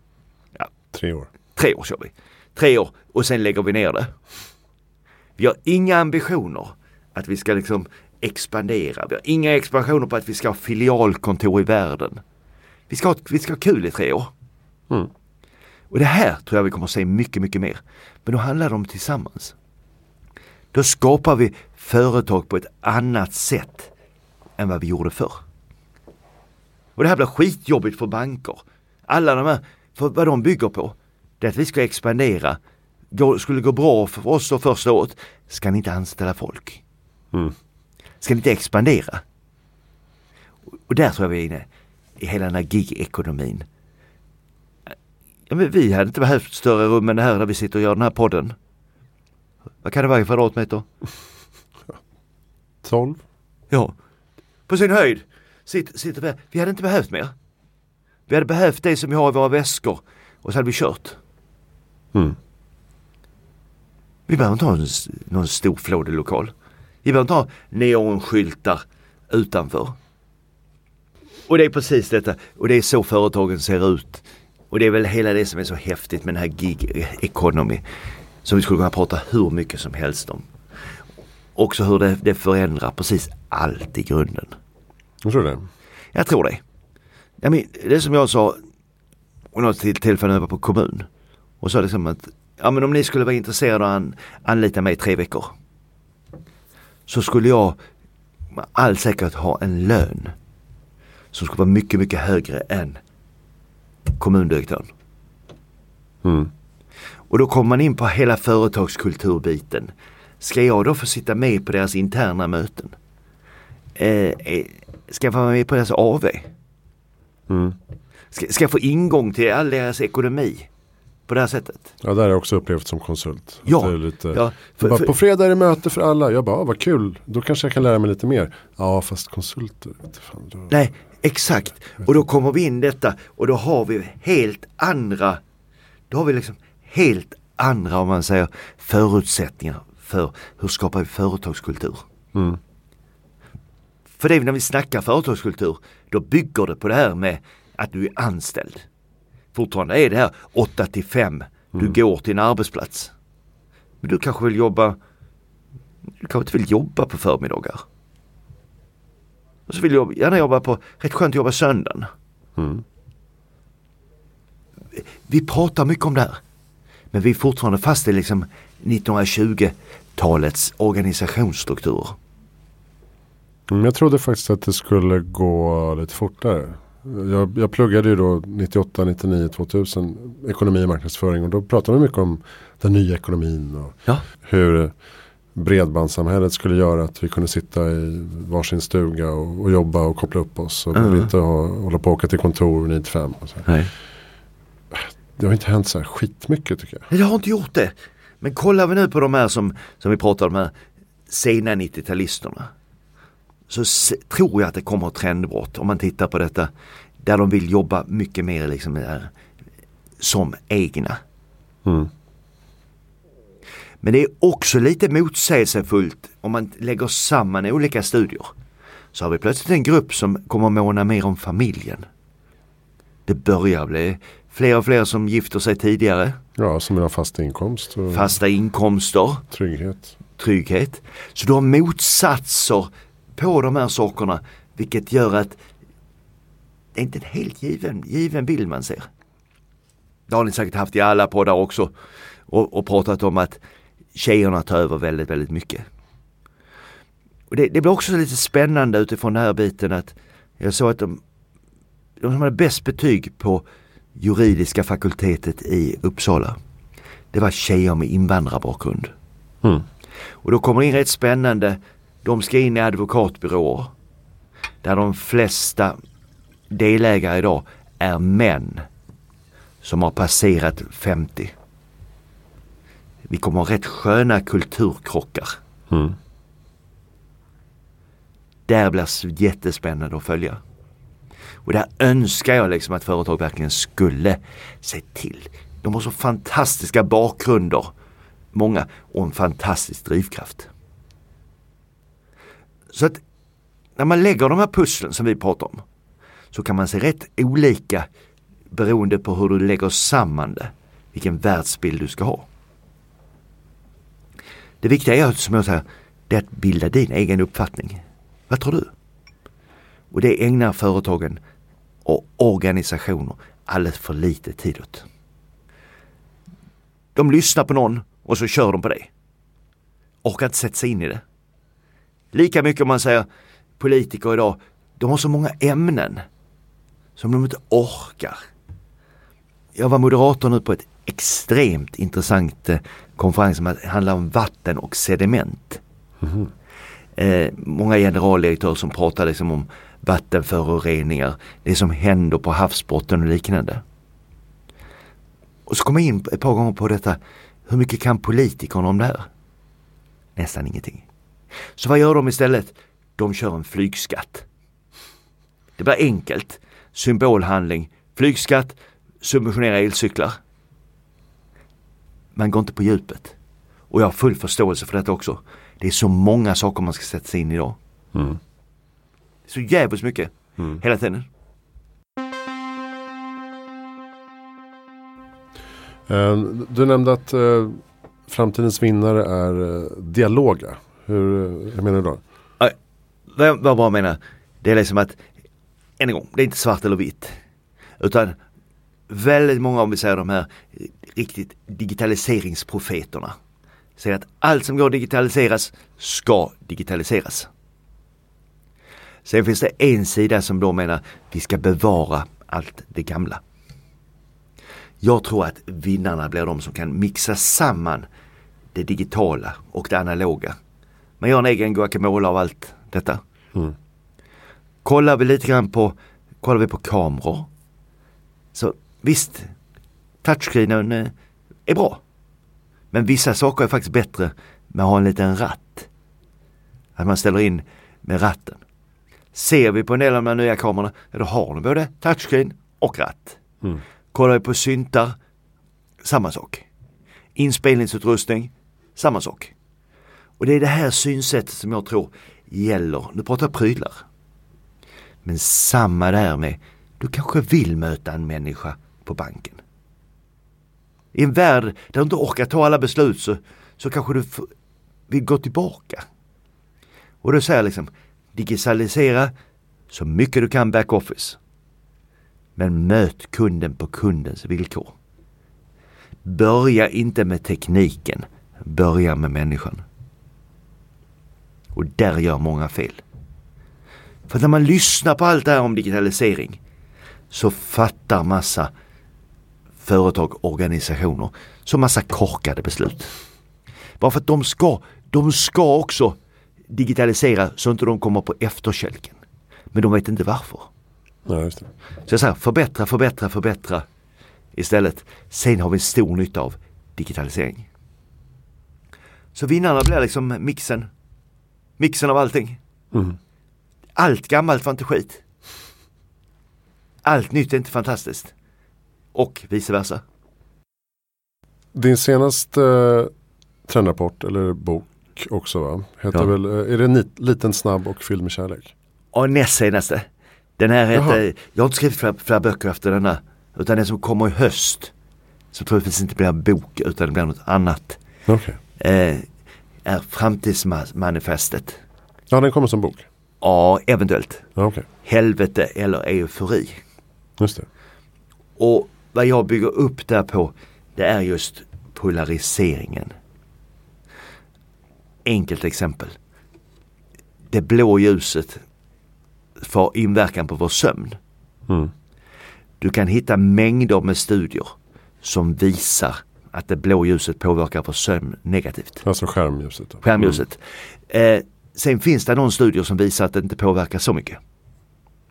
Tre år. Tre år kör vi. Tre år och sen lägger vi ner det. Vi har inga ambitioner att vi ska liksom expandera. Vi har inga expansioner på att vi ska ha filialkontor i världen. Vi ska ha, vi ska ha kul i tre år. Mm. Och det här tror jag vi kommer att se mycket, mycket mer. Men då handlar det om tillsammans. Då skapar vi företag på ett annat sätt än vad vi gjorde förr. Och det här blir skitjobbigt för banker. Alla de här, för vad de bygger på, det är att vi ska expandera. Skulle det gå bra för oss då första året, ska ni inte anställa folk. Mm. Ska ni inte expandera? Och där tror jag vi är inne i hela den här gig-ekonomin. Ja, men vi hade inte behövt större rum än det här där vi sitter och gör den här podden. Vad kan det vara i kvadratmeter? 12. Ja, på sin höjd. Sitter, sitter vi, vi hade inte behövt mer. Vi hade behövt det som vi har i våra väskor och så hade vi kört. Mm. Vi behöver inte ha en, någon stor flådelokal. Vi behöver inte ha neonskyltar utanför. Och det är precis detta och det är så företagen ser ut. Och det är väl hela det som är så häftigt med den här gig economy. Som vi skulle kunna prata hur mycket som helst om. Också hur det, det förändrar precis allt i grunden. Jag tror det. Jag tror det. Ja, men, det som jag sa och något till tillfälle när jag var på kommun. Och sa liksom att ja, men om ni skulle vara intresserade av att an, anlita mig i tre veckor. Så skulle jag med all säkerhet ha en lön som skulle vara mycket, mycket högre än kommundirektören. Mm. Och då kommer man in på hela företagskulturbiten. Ska jag då få sitta med på deras interna möten? Eh, eh, ska jag få vara med på deras AV? Mm. Ska, ska jag få ingång till all deras ekonomi? På det här sättet? Ja, där har jag också upplevt som konsult. Ja, det lite, Ja, för, bara, för, på fredag är det möte för alla. Jag bara, ah, vad kul. Då kanske jag kan lära mig lite mer. Ja, fast konsulter. Fan, då... nej, exakt. Och då kommer vi in detta och då har vi helt andra, då har vi liksom helt andra om man säger förutsättningar för hur skapar vi företagskultur. Mm. För det är när vi snackar företagskultur, då bygger det på det här med att du är anställd. Fortfarande är det här 8 till 5, du Mm. går till en arbetsplats. Men du kanske vill jobba, du kanske inte vill jobba på förmiddagar. Och så vill du gärna jobba på, rätt skönt att jobba söndagen. Mm. Vi pratar mycket om det här. Men vi är fortfarande fast i liksom 1920-talets organisationsstrukturer. Mm, jag trodde faktiskt att det skulle gå lite fortare. Jag, jag pluggade ju då 98, 99, 2000 ekonomi och marknadsföring och då pratade vi mycket om den nya ekonomin och Ja. hur bredbandssamhället skulle göra att vi kunde sitta i varsin stuga och, och jobba och koppla upp oss och Mm. inte ha, hålla på och åka till kontor 9 till 5. Och så. Nej. Det har inte hänt så här skitmycket tycker jag. Det har inte gjort det. Men kollar vi nu på de här som, som vi pratade om här, sena 90-talisterna. Så tror jag att det kommer ett trendbrott om man tittar på detta. Där de vill jobba mycket mer liksom där, som egna. Mm. Men det är också lite motsägelsefullt om man lägger samman olika studier. Så har vi plötsligt en grupp som kommer måna mer om familjen. Det börjar bli fler och fler som gifter sig tidigare. Ja, som vill ha fast inkomst Fasta inkomster. trygghet. trygghet. Så du har motsatser på de här sakerna vilket gör att det är inte en helt given, given bild man ser. Det har ni säkert haft i alla poddar också och, och pratat om att tjejerna tar över väldigt, väldigt mycket. Och det, det blir också lite spännande utifrån den här biten att jag såg att de, de som hade bäst betyg på juridiska fakultetet i Uppsala det var tjejer med invandrarbakgrund. Mm. Och då kommer det in rätt spännande. De ska in i advokatbyråer. Där de flesta delägare idag är män som har passerat 50. Vi kommer ha rätt sköna kulturkrockar. Mm. Där blir jättespännande att följa. Och där önskar jag liksom att företag verkligen skulle se till. De har så fantastiska bakgrunder, många, och en fantastisk drivkraft. Så att när man lägger de här pusslen som vi pratar om så kan man se rätt olika beroende på hur du lägger samman det. Vilken världsbild du ska ha. Det viktiga är som jag säger, det är att bilda din egen uppfattning. Vad tror du? Och det ägnar företagen och organisationer alldeles för lite tid åt. De lyssnar på någon och så kör de på det. Orkar inte sätta sig in i det. Lika mycket om man säger politiker idag, de har så många ämnen som de inte orkar. Jag var moderator nu på ett extremt intressant eh, konferens som handlar om vatten och sediment. Mhm. Eh, många generaldirektörer som pratar liksom om vattenföroreningar, det som händer på havsbotten och liknande. Och så kom jag in ett par gånger på detta, hur mycket kan politikerna om det här? Nästan ingenting. Så vad gör de istället? De kör en flygskatt. Det blir enkelt. Symbolhandling, flygskatt, subventionera elcyklar. Man går inte på djupet. Och jag har full förståelse för detta också. Det är så många saker man ska sätta sig in i idag. Mm. Så jävligt mycket. Mm. Hela tiden. Eh, Du nämnde att eh, framtidens vinnare är eh, dialoga. Hur, hur menar du då? Vad jag, vad jag bara menar, det är liksom att, än en gång, det är inte svart eller vitt. Utan väldigt många, om vi säger de här riktigt digitaliseringsprofeterna, säger att allt som går att digitaliseras ska digitaliseras. Sen finns det en sida som då menar vi ska bevara allt det gamla. Jag tror att vinnarna blir de som kan mixa samman det digitala och det analoga. Man gör en egen guacamole av allt detta. Mm. Kollar vi lite grann på, kollar vi på kameror. Så visst, touchscreenen eh, är bra. Men vissa saker är faktiskt bättre med att ha en liten ratt. Att man ställer in med ratten. Ser vi på en del av de nya kamerorna, då har de både touchscreen och ratt. Mm. Kollar vi på syntar, samma sak. Inspelningsutrustning, samma sak. Och det är det här synsättet som jag tror gäller, nu pratar jag prylar. Men samma där med, du kanske vill möta en människa på banken. I en värld där du inte orkar ta alla beslut så, så kanske du vill gå tillbaka. Och då säger jag liksom, digitalisera så mycket du kan backoffice. Men möt kunden på kundens villkor. Börja inte med tekniken, börja med människan. Och där gör många fel. För när man lyssnar på allt det här om digitalisering så fattar massa företag, organisationer så massa korkade beslut. Bara för att de ska, de ska också digitalisera så inte de kommer på efterkälken. Men de vet inte varför. Ja. Så jag säger förbättra, förbättra, förbättra istället. Sen har vi stor nytta av digitalisering. Så vinnarna blir liksom mixen. Mixen av allting. Mm. Allt gammalt var inte skit. Allt nytt är inte fantastiskt. Och vice versa. Din senaste eh, trendrapport eller bok också va? Heter Ja. väl, eh, är det nit, Liten, snabb och fylld med kärlek? Och näst senaste. Den här Jaha. hette, jag har inte skrivit flera, flera böcker efter denna. Utan den som kommer i höst. Jag faktiskt inte blir en bok utan det blir något annat. Okej. Eh, är framtidsmanifestet. Ja, den kommer som bok. Ja, eventuellt. Ja, okej. Helvete eller eufori. Just det. Och vad jag bygger upp där på det är just polariseringen. Enkelt exempel. Det blå ljuset får inverkan på vår sömn. Mm. Du kan hitta mängder med studier som visar att det blå ljuset påverkar vår sömn negativt. Alltså skärmljuset. Då. Skärmljuset. Eh, sen finns det någon studier som visar att det inte påverkar så mycket.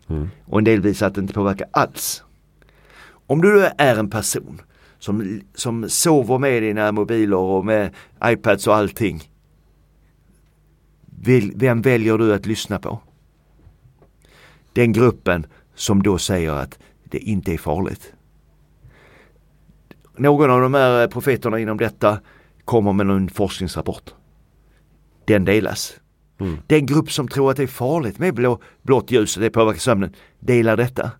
Mm. Och en del visar att det inte påverkar alls. Om du är en person som, som sover med dina mobiler och med iPads och allting. Vem väljer du att lyssna på? Den gruppen som då säger att det inte är farligt. Någon av de här profeterna inom detta kommer med någon forskningsrapport. Den delas. Mm. Den grupp som tror att det är farligt med blå, blått ljus och det påverkar sömnen delar detta.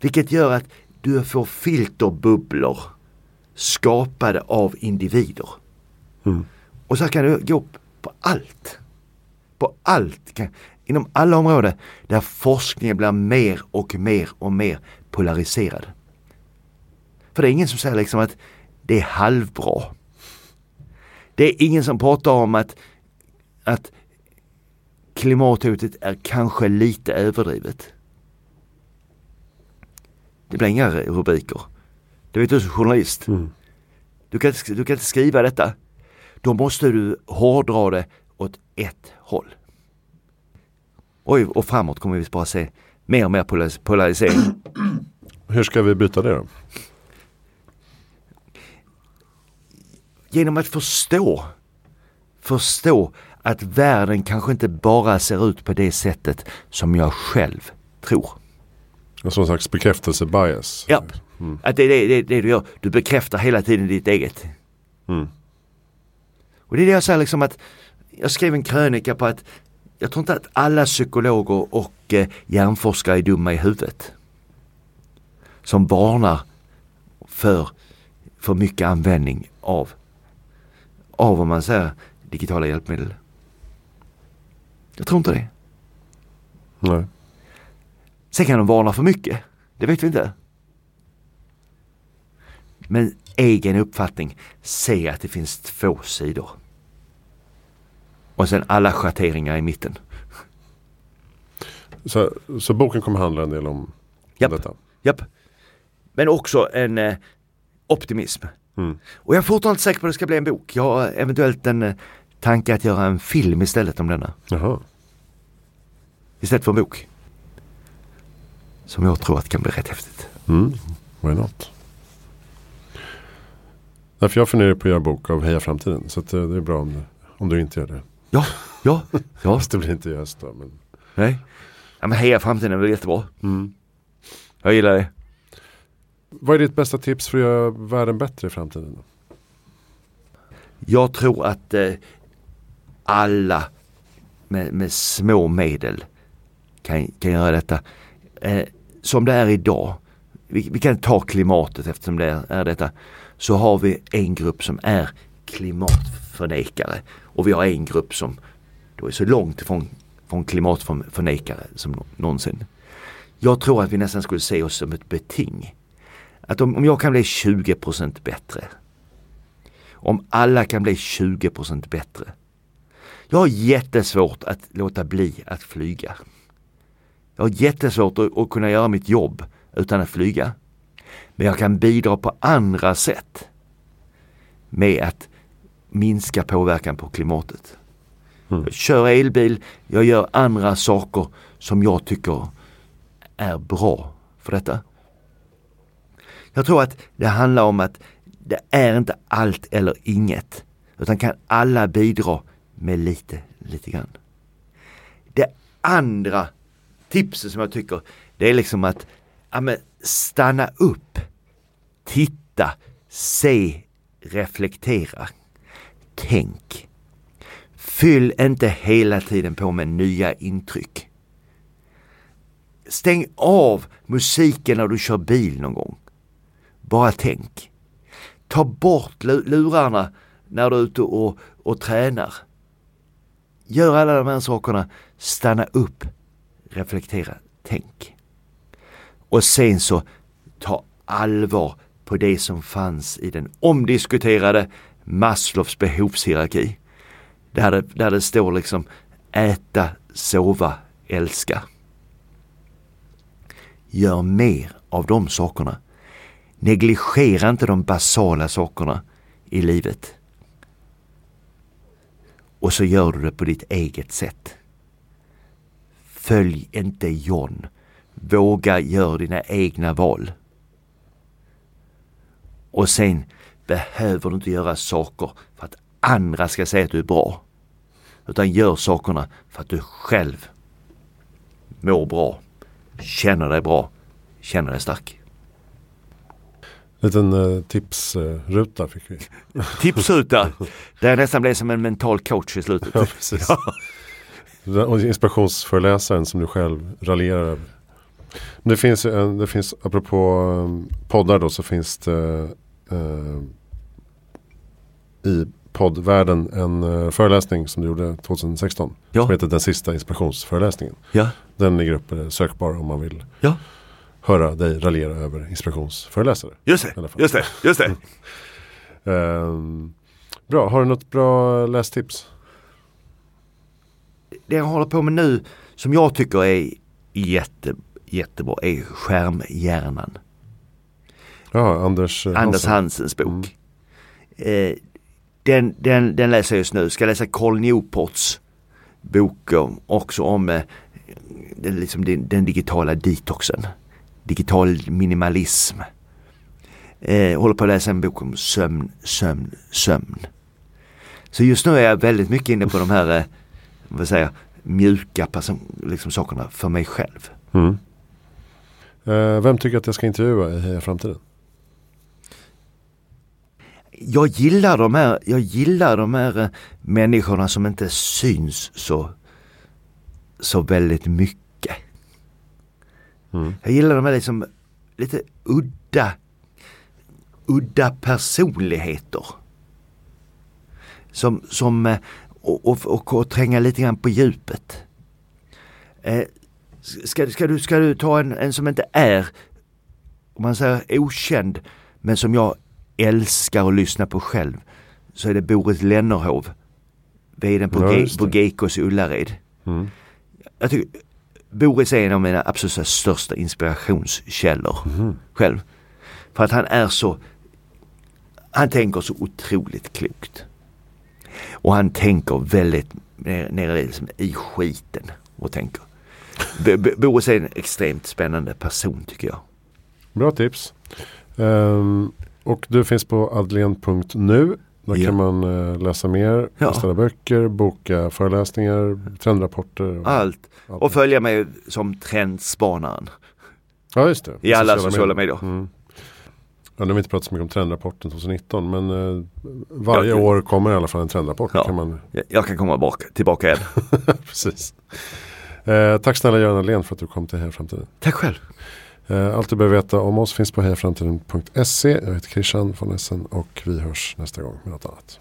Vilket gör att du får filterbubblor skapade av individer. Mm. Och så kan du gå på allt. På allt. Inom alla områden där forskningen blir mer och mer och mer polariserad. För det är ingen som säger liksom att det är halvbra. Det är ingen som pratar om att, att klimathotet är kanske lite överdrivet. Det blir inga rubriker. Det vet du som journalist. Mm. Du kan, du kan inte skriva detta. Då måste du hårdra det åt ett håll. Oj, och framåt kommer vi bara se mer och mer polaris- polarisering. Hur ska vi byta det då? Genom att förstå, förstå att världen kanske inte bara ser ut på det sättet som jag själv tror. En sån slags bekräftelse-bias. Ja, att det är det, det, det du gör. Du bekräftar hela tiden ditt eget. Mm. Och det är det jag säger liksom att jag skrev en krönika på att jag tror inte att alla psykologer och eh, hjärnforskare är dumma i huvudet. Som varnar för för mycket användning av, av vad man säger, digitala hjälpmedel. Jag tror inte det. Nej. Sen kan de varna för mycket. Det vet vi inte. Men egen uppfattning säger att det finns två sidor. Och sen alla schatteringar i mitten. Så, så boken kommer handla en del om Japp. detta? Japp. Men också en eh, optimism. Mm. Och jag är fortfarande inte säker på att det ska bli en bok. Jag har eventuellt en eh, tanke att göra en film istället om denna. Jaha. Istället för en bok. Som jag tror att kan bli rätt häftigt. Mm. Why not? Därför jag funderar på att göra bok av Heja Framtiden. Så eh, det är bra om, om du inte gör det. Ja, ja, ja. Fast det blir inte i höst då. Men... Nej. Ja men Heja Framtiden är väl jättebra. Mm. Jag gillar det. Vad är ditt bästa tips för att göra världen bättre i framtiden? Jag tror att eh, alla med, med små medel kan, kan göra detta. Eh, som det är idag, vi, vi kan ta klimatet eftersom det är, är detta, så har vi en grupp som är klimatförnekare och vi har en grupp som då är så långt ifrån från klimatförnekare som någonsin. Jag tror att vi nästan skulle se oss som ett beting. Att om, om jag kan bli 20% bättre om alla kan bli 20% bättre. Jag har jättesvårt att låta bli att flyga. Jag har jättesvårt att, att kunna göra mitt jobb utan att flyga. Men jag kan bidra på andra sätt med att minska påverkan på klimatet. Mm. Jag kör elbil, jag gör andra saker som jag tycker är bra för detta. Jag tror att det handlar om att det är inte allt eller inget. Utan kan alla bidra med lite, lite grann. Det andra tipset som jag tycker det är liksom att ja, men stanna upp, titta, se, reflektera, tänk. Fyll inte hela tiden på med nya intryck. Stäng av musiken när du kör bil någon gång. Bara tänk. Ta bort lurarna när du är ute och, och tränar. Gör alla de här sakerna. Stanna upp. Reflektera. Tänk. Och sen så ta allvar på det som fanns i den omdiskuterade Maslows behovshierarki. Där det, där det står liksom äta, sova, älska. Gör mer av de sakerna. Negligera inte de basala sakerna i livet. Och så gör du det på ditt eget sätt. Följ inte John Våga göra dina egna val. Och sen behöver du inte göra saker för att andra ska säga att du är bra. Utan gör sakerna för att du själv mår bra, känner dig bra, känner dig stark. Liten uh, tipsruta uh, fick vi. Tipsruta! Där jag nästan blev som en mental coach i slutet. Ja, precis. Och inspirationsföreläsaren som du själv raljerar över. Det finns, det finns apropå um, poddar då så finns det uh, i poddvärlden en uh, föreläsning som du gjorde 2016. Ja. Som heter Den sista inspirationsföreläsningen. Ja. Den ligger uppe sökbar om man vill ja. Höra dig raljera över inspirationsföreläsare. Just det, just det, just det. um, bra, har du något bra lästips? Det jag håller på med nu som jag tycker är jätte, jättebra är Skärmhjärnan. Ja, Anders Hansen. Anders Hansens bok. Mm. Eh, den, den, den läser jag just nu. Ska läsa Carl Newports bok också om eh, den, liksom den, den, digitala detoxen. Digital minimalism. Eh, håller på att läsa en bok om sömn, sömn, sömn. Så just nu är jag väldigt mycket inne på de här eh, vad säger, mjuka liksom sakerna för mig själv. Mm. Eh, vem tycker att jag ska intervjua i Heja Framtiden? jag gillar de här, jag gillar de här eh, människorna som inte syns så, så väldigt mycket. Mm. Jag gillar de här liksom lite udda, udda personligheter. Som, som eh, och, och, och, och tränga lite grann på djupet. Eh, ska, ska, du, ska du ta en, en som inte är, om man säger okänd, men som jag älskar att lyssna på själv så är det Boris Lennerhov. VDn på, ja, på Geikos i Ullared. Mm. Jag tycker Boris är en av mina absolut största inspirationskällor mm. själv. För att han är så, han tänker så otroligt klokt. Och han tänker väldigt nere liksom i skiten och tänker. Boris är en extremt spännande person tycker jag. Bra tips. Um, och du finns på adlen.nu. Där ja. kan man uh, läsa mer, ja. beställa böcker, boka föreläsningar, trendrapporter. Och allt. allt. Och följa mig som trendspanaren. Ja just det. I alla sociala, sociala medier. medier. Mm. Ja, nu har vi inte pratat så mycket om trendrapporten 2019 men uh, varje ja, år kommer i alla fall en trendrapport. Ja, kan man... Jag kan komma bak, tillbaka igen. Precis. Eh, tack snälla Göran Ahlén för att du kom till Heja Framtiden. Tack själv. Eh, allt du behöver veta om oss finns på hejaframtiden.se. Jag heter Christian von Essen och vi hörs nästa gång med något annat.